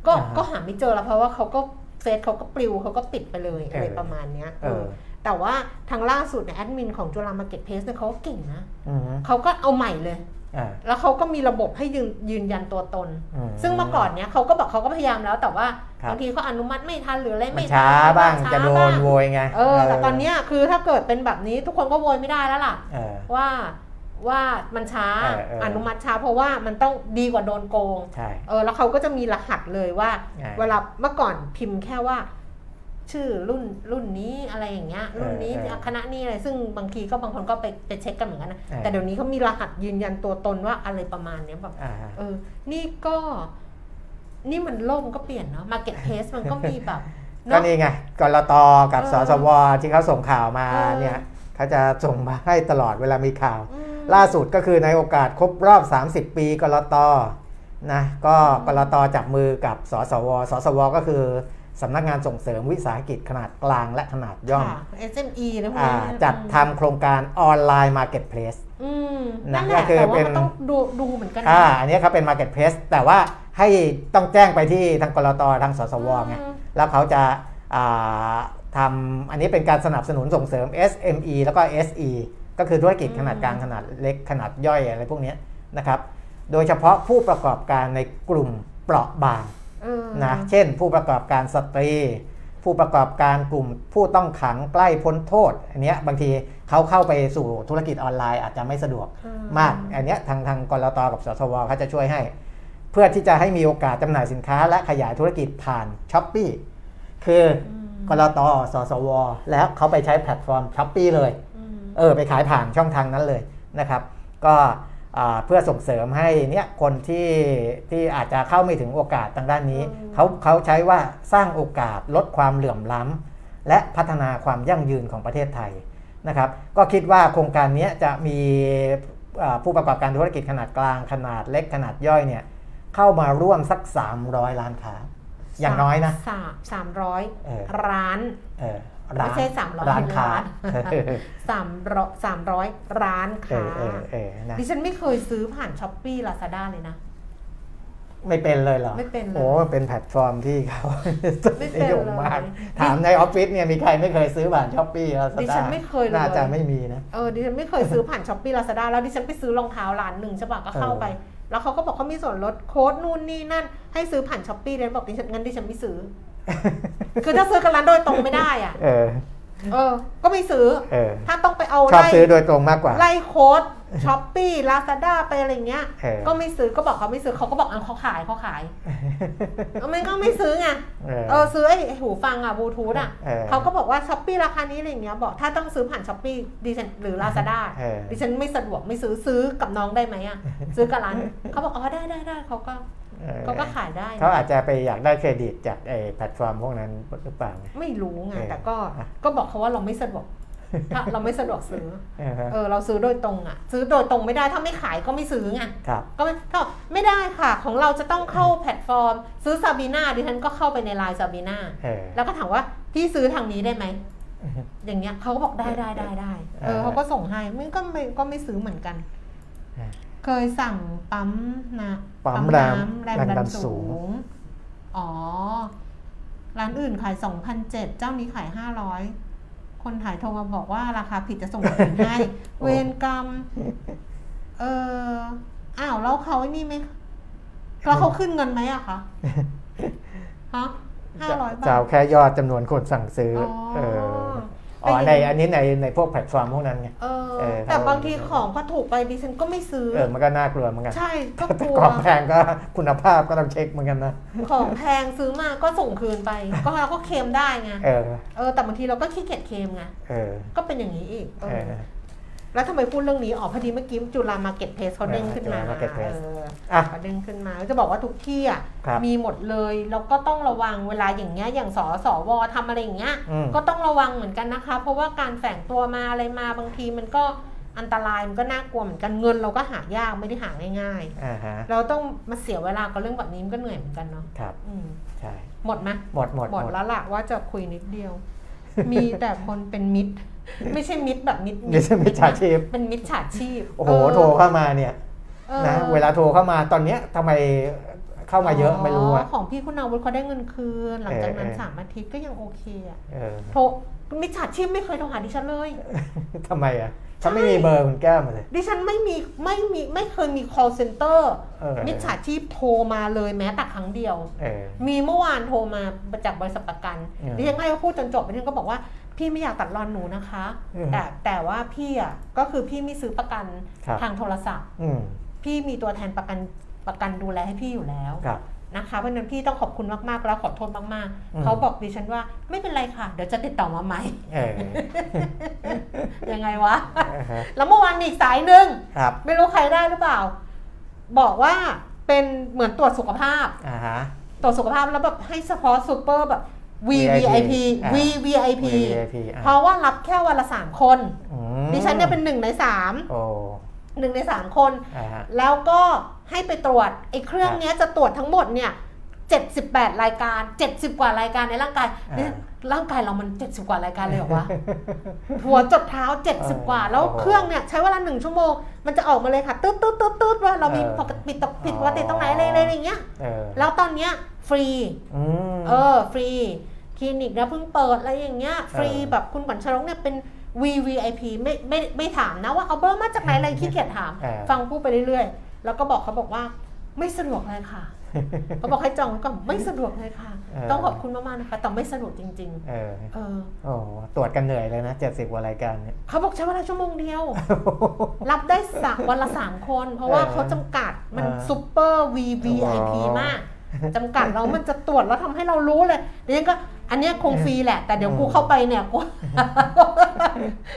ก็อ่าฮะก็หาไม่เจอแล้วเพราะว่าเขาก็ เฟซเขาก็ปลิวเขาก็ปิดไปเลยอะไรเออประมาณเนี้ยเออแต่ว่าทางล่าสุดเนี่ยแอดมินของจุฬา Marketplace เนี่ยเขาก็เก่งนะอืมเขาก็เอาใหม่เลยอ่าแล้วเขาก็มีระบบให้ยืนยืนยันตัวตนอืมซึ่งเมื่อก่อนเนี้ยเขาก็บอกเขาก็พยายามแล้วแต่ว่าครับบางทีเขาอนุมัติไม่ทันหรืออะไรมันไม่ทัช้าบ้างช้จะโดบ้านโวยไงเออแต่ตอนเนี้ยคือถ้าเกิดเป็นแบบนี้ทุกคนก็โวยไม่ได้แล้วล่ะเออว่า ว่ามันช้าเออเอออนุมัติช้า เพราะว่ามันต้องดีกว่าโดนโกงใช่เออแล้วเขาก็จะมีรหัสเลยว่า ใช่เวลาเมื่อก่อนพิมพ์แค่ว่า ชื่อรุ่นรุ่นนี้อะไรอย่างเงี้ย รุ่นนี้เออเออคณะนี้อะไรซึ่งบางทีก็บางคนก็ไปไปเช็คกันเหมือนกันนะเออ แต่เดี๋ยวนี้เขามีรหัสยืนยันตัวตนว่าอะไรประมาณเนี้ยแบบ อ่าเออ นี่ก็ นี่มันโลกมันก็เปลี่ยนเนาะ Market Place มันก็มีแบบเนก็อะนี่ไงกรตกับเออสสวที่เขาส่งข่าวมาเออ เนี่ยเขาจะส่งมาให้ตลอดเวลามีข่าว อืม ล่าสุดก็คือในโอกาสครบรอบ 30 ปีกรตนะก็กรตจับมือกับสสว สสว ก็คือสำนักงานส่งเสริมวิสาหกิจขนาดกลางและขนาดย่อมค่ะ SME นะพวกอ่านี้นะจัดทำโครงการออนไลน์ Marketplaceอืมนะนั่นแหละก็คือแต่ว่าเป็นมันต้องดูดูเหมือนกันนะอ่าอันนี้เขาเป็น Marketplace แต่ว่าให้ต้องแจ้งไปที่ทางกรตทางสสว.ไงอืมแล้วเขาจะอ่าทำอันนี้เป็นการสนับสนุนส่งเสริม SME แล้วก็ SE ก็คือธุรกิจขนาดกลางขนาดเล็กขนาดย่อยอะไรพวกเนี้ยนะครับ โดยเฉพาะผู้ประกอบการในกลุ่มเปราะบางเออนะเช่น ผู้ประกอบการสตรี ผู้ประกอบการกลุ่มผู้ต้องขังใกล้พ้นโทษอันเนี้ยบางทีเขาเข้าไปสู่ธุรกิจออนไลน์อาจจะไม่สะดวกอืมาก อันเนี้ยทางทางกรตกับสสวเขาจะช่วยให้ เพื่อที่จะให้มีโอกาสจำหน่ายสินค้า และขยายธุรกิจผ่าน Shopee คืออืมกรตสสว แล้วเขาไปใช้แพลตฟอร์ม Shopee เลยอืม เออไปขายผ่านช่องทางนั้นเลยนะครับ ก็อ่าเพื่อส่งเสริมให้เนี่ยคนที่ที่อาจจะเข้าไม่ถึงโอกาสทางด้านนี้อืมเขาเขาใช้ว่าสร้างโอกาสลดความเหลื่อมล้ำและพัฒนาความยั่งยืนของประเทศไทยนะครับ ก็คิดว่าโครงการนี้จะมีอ่าผู้ประกอบการธุรกิจขนาดกลางขนาดเล็กขนาดย่อยเนี่ยเข้ามาร่วมสัก 300 ล้านค้าอย่างน้อยนะสามสามร้อยเออร้านเออ ร้านไม่ใช่300ร้านค้าล้านสามร้อยสามร้อยร้านเอค้าอเออเออนะดิฉันไม่เคยซื้อผ่าน Shopee Lazada เลยนะ ไม่เป็นเลยเหรอ ไม่เป็นเลยโอ้เป็นแพลตฟอร์มที่เขาไม่เป็นนิยมมากเลยถามในออฟฟิศเนี่ยมีใครไม่เคยซื้อผ่าน Shopee แล้วดิฉันไม่เคยเลยน่าจะไม่มีนะเออดิฉันไม่เคยซื้อผ่าน Shopee Lazada แล้วดิฉันไปซื้อรองเท้าร้านหนึ่งใช่ปะก็เข้าไป แล้วเขาก็บอกเขามีส่วนลดโค้ดนู่นนี่นั่น ให้ซื้อผ่าน Shopee เลยบอกดิฉันงั้นดิฉันไม่ซื้อ คือถ้าซื้อกับร้านโดยตรงไม่ได้อะ เออ เออ ก็ไม่ซื้อ เออ ถ้าต้องไปเอาชอบไล่ซื้อโดยตรงมากกว่า ไล่โค้ด Shopee Lazada ไปอะไรเงี้ย เออ ก็ไม่ซื้อก็บอกเขาไม่ซื้อเขาก็บอกเอาเขาขายเขาขายเอาไม่ก็ไม่ซื้อไง เออ เออซื้อไอ้หูฟังอะบลูทูธอะเออเขาก็บอกว่า Shopee ราคานี้อะไรอย่างเงี้ยบอกถ้าต้องซื้อผ่าน Shopee ดิฉันหรือลาซาด้าเออ ดิฉันไม่สะดวกไม่ซื้อซื้อกับน้องได้ไหมอะ ซื้อกับร้านเขาบอกอ๋อได้ได้ได้เขาก็ เออเขาก็ขายได้เขาอาจจะไปอยากได้เครดิตจากไอ้แพลตฟอร์มพวกนั้นหรือเปล่า ไม่รู้ไงเออแต่ก็อะก็บอกเขาว่าเราไม่สะดวกถ้าเราไม่สะดวกซื้อเออฮะเออ เราซื้อโดยตรงอะ ซื้อโดยตรงไม่ได้ ถ้าไม่ขายก็ไม่ซื้อไงครับก็ไม่ก็ไม่ได้ค่ะ ของเราจะต้องเข้าแพลตฟอร์ม ซื้อซาบีนาดิฉันก็เข้าไปในไลน์ซาบีนาเออแล้วก็ถามว่าพี่ซื้อทางนี้ได้ไหม อย่างเงี้ยเขาก็บอกได้ได้ได้ได้ เอออ่าเขาก็ส่งให้มันก็ไม่ก็ไม่ซื้อเหมือนกันอ่า เคยสั่งปั๊มนะปั๊มน้น้ำแรงแรงดัดันนสูสูงงอ๋อ ร้านอื่นขายสองพันเจ็ดเจ้านี้ขายห้าร้อยคนถ่ายโทรมาบอกว่าราคาผิดจะส่งคืนให้ เวรกรรม เอออ้าว แล้วเขาไอ้นี่ไหมแล้วเขาขึ้นเงินไหมอะคะฮะห้าร้อยบาจะทเอาแค่ยอดจำนวนคนสั่งซื้ออ๋อเอออ๋อในอันนี้ในในพวกแพลตฟอร์มพวกนั้นไงเออเออแต่บางทีของพอถูกไปดิฉันก็ไม่ซื้อเออมันก็น่ากลัวเหมือนกันใช่ก็กแต่ลัวของแพงก็คุณภาพก็ต้องเช็คเหมือนกันนะของแพงซื้อมาก็ส่งคืนไป ก็เราก็เคลมได้ไงเออเออแต่บางทีเราก็ขี้เกียจเคลมไงเออก็เป็นอย่างนี้อีกเอเอออ แล้วทำไมพูดเรื่องนี้อ๋อพอดีเมื่อกี้จุฬามาเก็ตเพสเขาเด้งขึ้นมาจุฬา Marketplace เอออะเขาเด้งขึ้นมาจะบอกว่าทุกที่อะครับมีหมดเลยแล้วก็ต้องระวังเวลาอย่างเงี้ยอย่างสสวทำอะไรอย่างเงี้ยอืม ก็ต้องระวังเหมือนกันนะคะ เพราะว่าการแฝงตัวมาอะไรมาบางทีมันก็อันตรายมันก็น่ากลัวเหมือนกันเงินเราก็หายากไม่ได้หาง่ายอ่าฮะๆ เราต้องมาเสียเวลากับเรื่องแบบนี้มันก็เหนื่อยเหมือนกันเนาะครับอืมใช่หมดไหมหมดหมดหมดแล้วล่ะว่าจะคุยนิดเดียว มีแต่คนเป็นมิตร ไม่ใช่มิตรแบบมิตรนี่ใช่มิจฉาชีพเป็นมิตรฉาชีพ โอ้โหเโทรเข้ามาเนี่ยออนะเวลาโทรเข้ามาตอนเนี้ยทำไมเข้ามาเยอะไม่รู้อะของพี่คุณอาวุธเขาได้เงินคืน หลังจากนั้นเออเออสามอาทิตย์ก็ยังโอเคอะเออโทรมิจฉาชีพไม่เคยโทรหาดิฉันเลยทำไมอะเขาไม่มีเบอร์คุณแก้วมาเลย ดิฉันไม่มีไม่มีไม่เคยมี call center เออมิจฉาชีพโทรมาเลยแม้แต่ครั้งเดียวเออมีเมื่อวานโทรมาจากบริษัทประกันอืมดิฉันให้เขาพูดจนจบดิฉันก็บอกว่า พี่ไม่อยากตัดรอนหนูนะคะอืมแต่แต่ว่าพี่อะก็คือพี่ไม่ซื้อประกันครับทางโทรศัพท์อืมพี่มีตัวแทนประกันประกันดูแลให้พี่อยู่แล้วครับนะคะเพราะฉะนั้นพี่ต้องขอบคุณมาก ๆ แล้วขอโทษมากอืมๆเขาบอกดิฉันว่าไม่เป็นไรค่ะ เดี๋ยวจะติดต่อมาใหม่เออยังไงวะอ่าฮะแล้วเมื่อวานมีอีกสายหนึ่งครับไม่รู้ใครได้หรือเปล่า บอกว่าเป็นเหมือนตรวจสุขภาพอ่าฮะตรวจสุขภาพแล้วแบบให้เฉพาะซูเปอร์แบบ VVIP อ่า VVIP VIP อะเพราะว่ารับแค่วันละสามคนอืมดิฉันเนี่ยเป็นหนึ่งในสามโอ้หนึ่งในสามคนอ่าฮะแล้วก็ให้ไปตรวจไอ้เครื่องเนี้ยจะตรวจทั้งหมดเนี่ย78 รายการ 70 กว่ารายการในร่างกายอ่าเนี่ยร่างกายเรามัน 70 กว่ารายการเลยเหรอวะหัวจดเท้า 70 กว่า แล้วโอ้โหเครื่องเนี่ยใช้เวลาหนึ่งชั่วโมง มันจะออกมาเลยค่ะตืดตืดตืดตืดว่าเรามีเออปกติผิดผิดอ๋อปกติตรงไหนอะไรอะไรอย่างเงี้ยเออแล้วตอนเนี้ยฟรีอืม เออฟรีคลินิกนะเพิ่งเปิดอะไรอย่างเงี้ยฟรีเออแบบคุณขวัญชนกเนี่ยเป็น VVIP ไม่ไม่ไม่ถามนะว่าเอาเบอร์มาจากไหนอะไรขี้เกียจถามเออฟังพูดไปเรื่อยๆ แล้วก็บอกเขาบอกว่าไม่สะดวกเลยค่ะเขาบอกให้จองไว้ก่อนไม่สะดวกเลยค่ะเออต้องขอบคุณมากๆนะคะแต่ไม่สะดวกจริงเออๆเออโอ้ตรวจกันเหนื่อยเลยนะ70กว่ารายการเนี่ยเขาบอกใช้เวลาชั่วโมงเดียว รับได้สักวันละสามคน เพราะว่าเออเขาจำกัดมันเออซูเปอร์ VVIP อ๋อมาก จำกัดแล้วมันจะตรวจแล้วทำให้เรารู้เลยเดี๋ยวยังก็อันเนี้ยคงฟรีแหละ แต่เดี๋ยวกูเข้าไปเนี่ยกู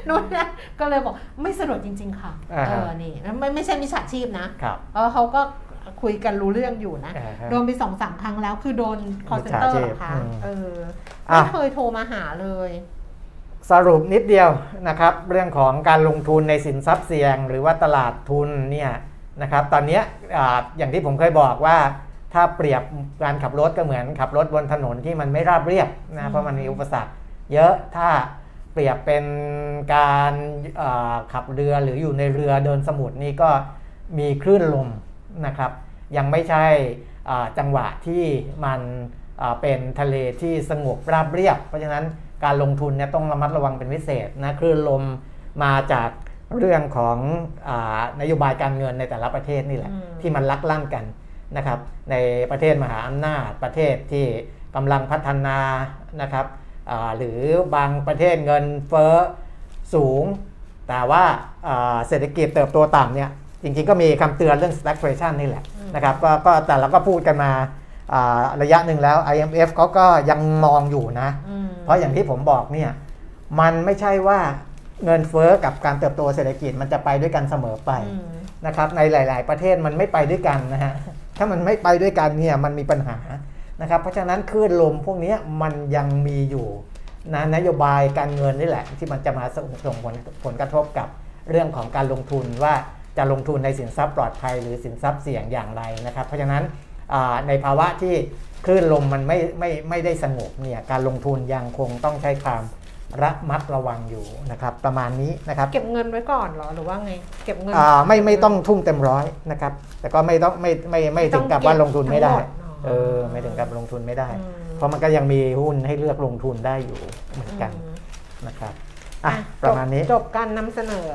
นู่นนะก็เลยบอกไม่สะดวกจริง ๆ ค่ะอ่าเอฮะอนี่ไม่ไม่ใช่มิจฉาชีพนะครับเออเขาก็คุยกันรู้เรื่องอยู่นะอ่าฮะโดนไปสองสามครั้งแล้ว คือโดน call center มิจฉาชีพเหรอคะอืมเอออะไม่เคยโทรมาหาเลย สรุปนิดเดียวนะครับ เรื่องของการลงทุนในสินทรัพย์เสี่ยง หรือว่าตลาดทุนเนี่ยนะครับ ตอนเนี้ยอาอย่างที่ผมเคยบอกว่า ถ้าเปรียบการขับรถก็เหมือนขับรถบนถนนที่มันไม่ราบเรียบอืนะมเพราะมันมีอุปสรรค เยอะถ้าเปรียบเป็นการอ่าขับเรือหรืออยู่ในเรือเดินสมุทรนี่ก็มีคลื่นลมนะครับ ยังไม่ใช่อ่าจังหวะที่มันอ่าเป็นทะเลที่สงบราบเรียบ เพราะฉะนั้นการลงทุนเนี่ยต้องระมัดระวังเป็นพิเศษนะคลื่นลมมาจากเรื่องของอานโยบายการเงินในแต่ละประเทศนี่แหละอืมที่มันลักลั่นกัน นะครับในประเทศมหาอำนาจประเทศที่กำลังพัฒนานะครับอ่าหรือบางประเทศเงินเฟ้อสูง แต่ว่าอ่าเศรษฐกิจเติบโตต่ำเนี่ยจริงๆก็มีคำเตือนเรื่อง stagflation นี่แหละอืมนะครับก็ก็แต่เราก็พูดกันมาอ่าระยะหนึ่งแล้ว IMF เขาก็ยังมองอยู่นะอืมเพราะอย่างที่ผมบอกเนี่ยมันไม่ใช่ว่าเงินเฟ้อกับการเติบโตเศรษฐกิจมันจะไปด้วยกันเสมอไปอืมนะครับในหลาย ๆ ประเทศมันไม่ไปด้วยกันนะฮะ ถ้ามันไม่ไปด้วยกันเนี่ยมันมีปัญหานะครับเพราะฉะนั้นคลื่นลมพวกนี้มันยังมีอยู่นะนโยบายการเงินนี่แหละ ที่มันจะมาส่งผลผลกระทบกับเรื่องของการลงทุนว่าจะลงทุนในสินทรัพย์ปลอดภัยหรือสินทรัพย์เสี่ยงอย่างไรนะครับ เพราะฉะนั้นในภาวะที่คลื่นลมมันไม่ไม่ไม่ได้สงบเนี่ยการลงทุนยังคงต้องใช้ความ ระมัดระวังอยู่นะครับประมาณนี้นะครับเก็บเงินไว้ก่อนเหรอหรือว่าไงเก็บเงินอ่าไม่ไม่ต้องทุ่มเต็มร้อยนะครับแต่ก็ไม่ต้องไม่ไม่ไม่ถึงกับว่าลงทุนไม่ได้ทั้งหมดอ๋อเออไม่ถึงกับลงทุนไม่ได้อืมเพราะมันก็ยังมีหุ้นให้เลือกลงทุนได้อยู่เหมือนกันอืมนะครับอะอะประมาณนี้จบการนำเสนอ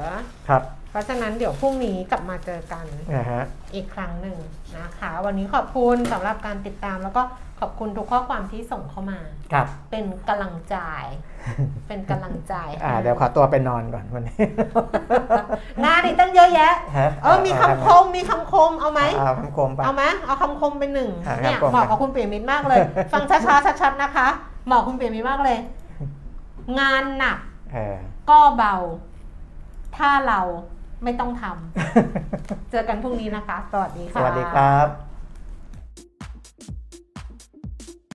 ครับเพ ราะฉะนั้นเดี๋ยวพรุ่งนี้กลับมาเจอกันนะฮะอีกครั้งหนึ่งนะคะ วันนี้ขอบคุณสำหรับการติดตามแล้วก็ขอบคุณทุกข้อความที่ส่งเข้ามา ครับ เป็นกำลังใจเป็นกำลังใจอ่าเดี๋ยวขอตัวไปนอนก่อนวันนี้งานอีกตั้งเยอะแยะฮะเออมีคำคมมีคำคมเอาไหมเอาคำคมไปเอาไหมเอาคำคมไปหนึ่งอะเนี่ยคำคมเหมาะกับคุณเปียมิตรมากเลย ฟังช้าๆชัดๆนะคะเหมาะคุณเปียมิตรมากเลย งานหนักเออก็เบา ถ้าเรา ไม่ต้องทำ เจอกันพรุ่งนี้นะคะ สวัสดีสค่ะวัสดีครับ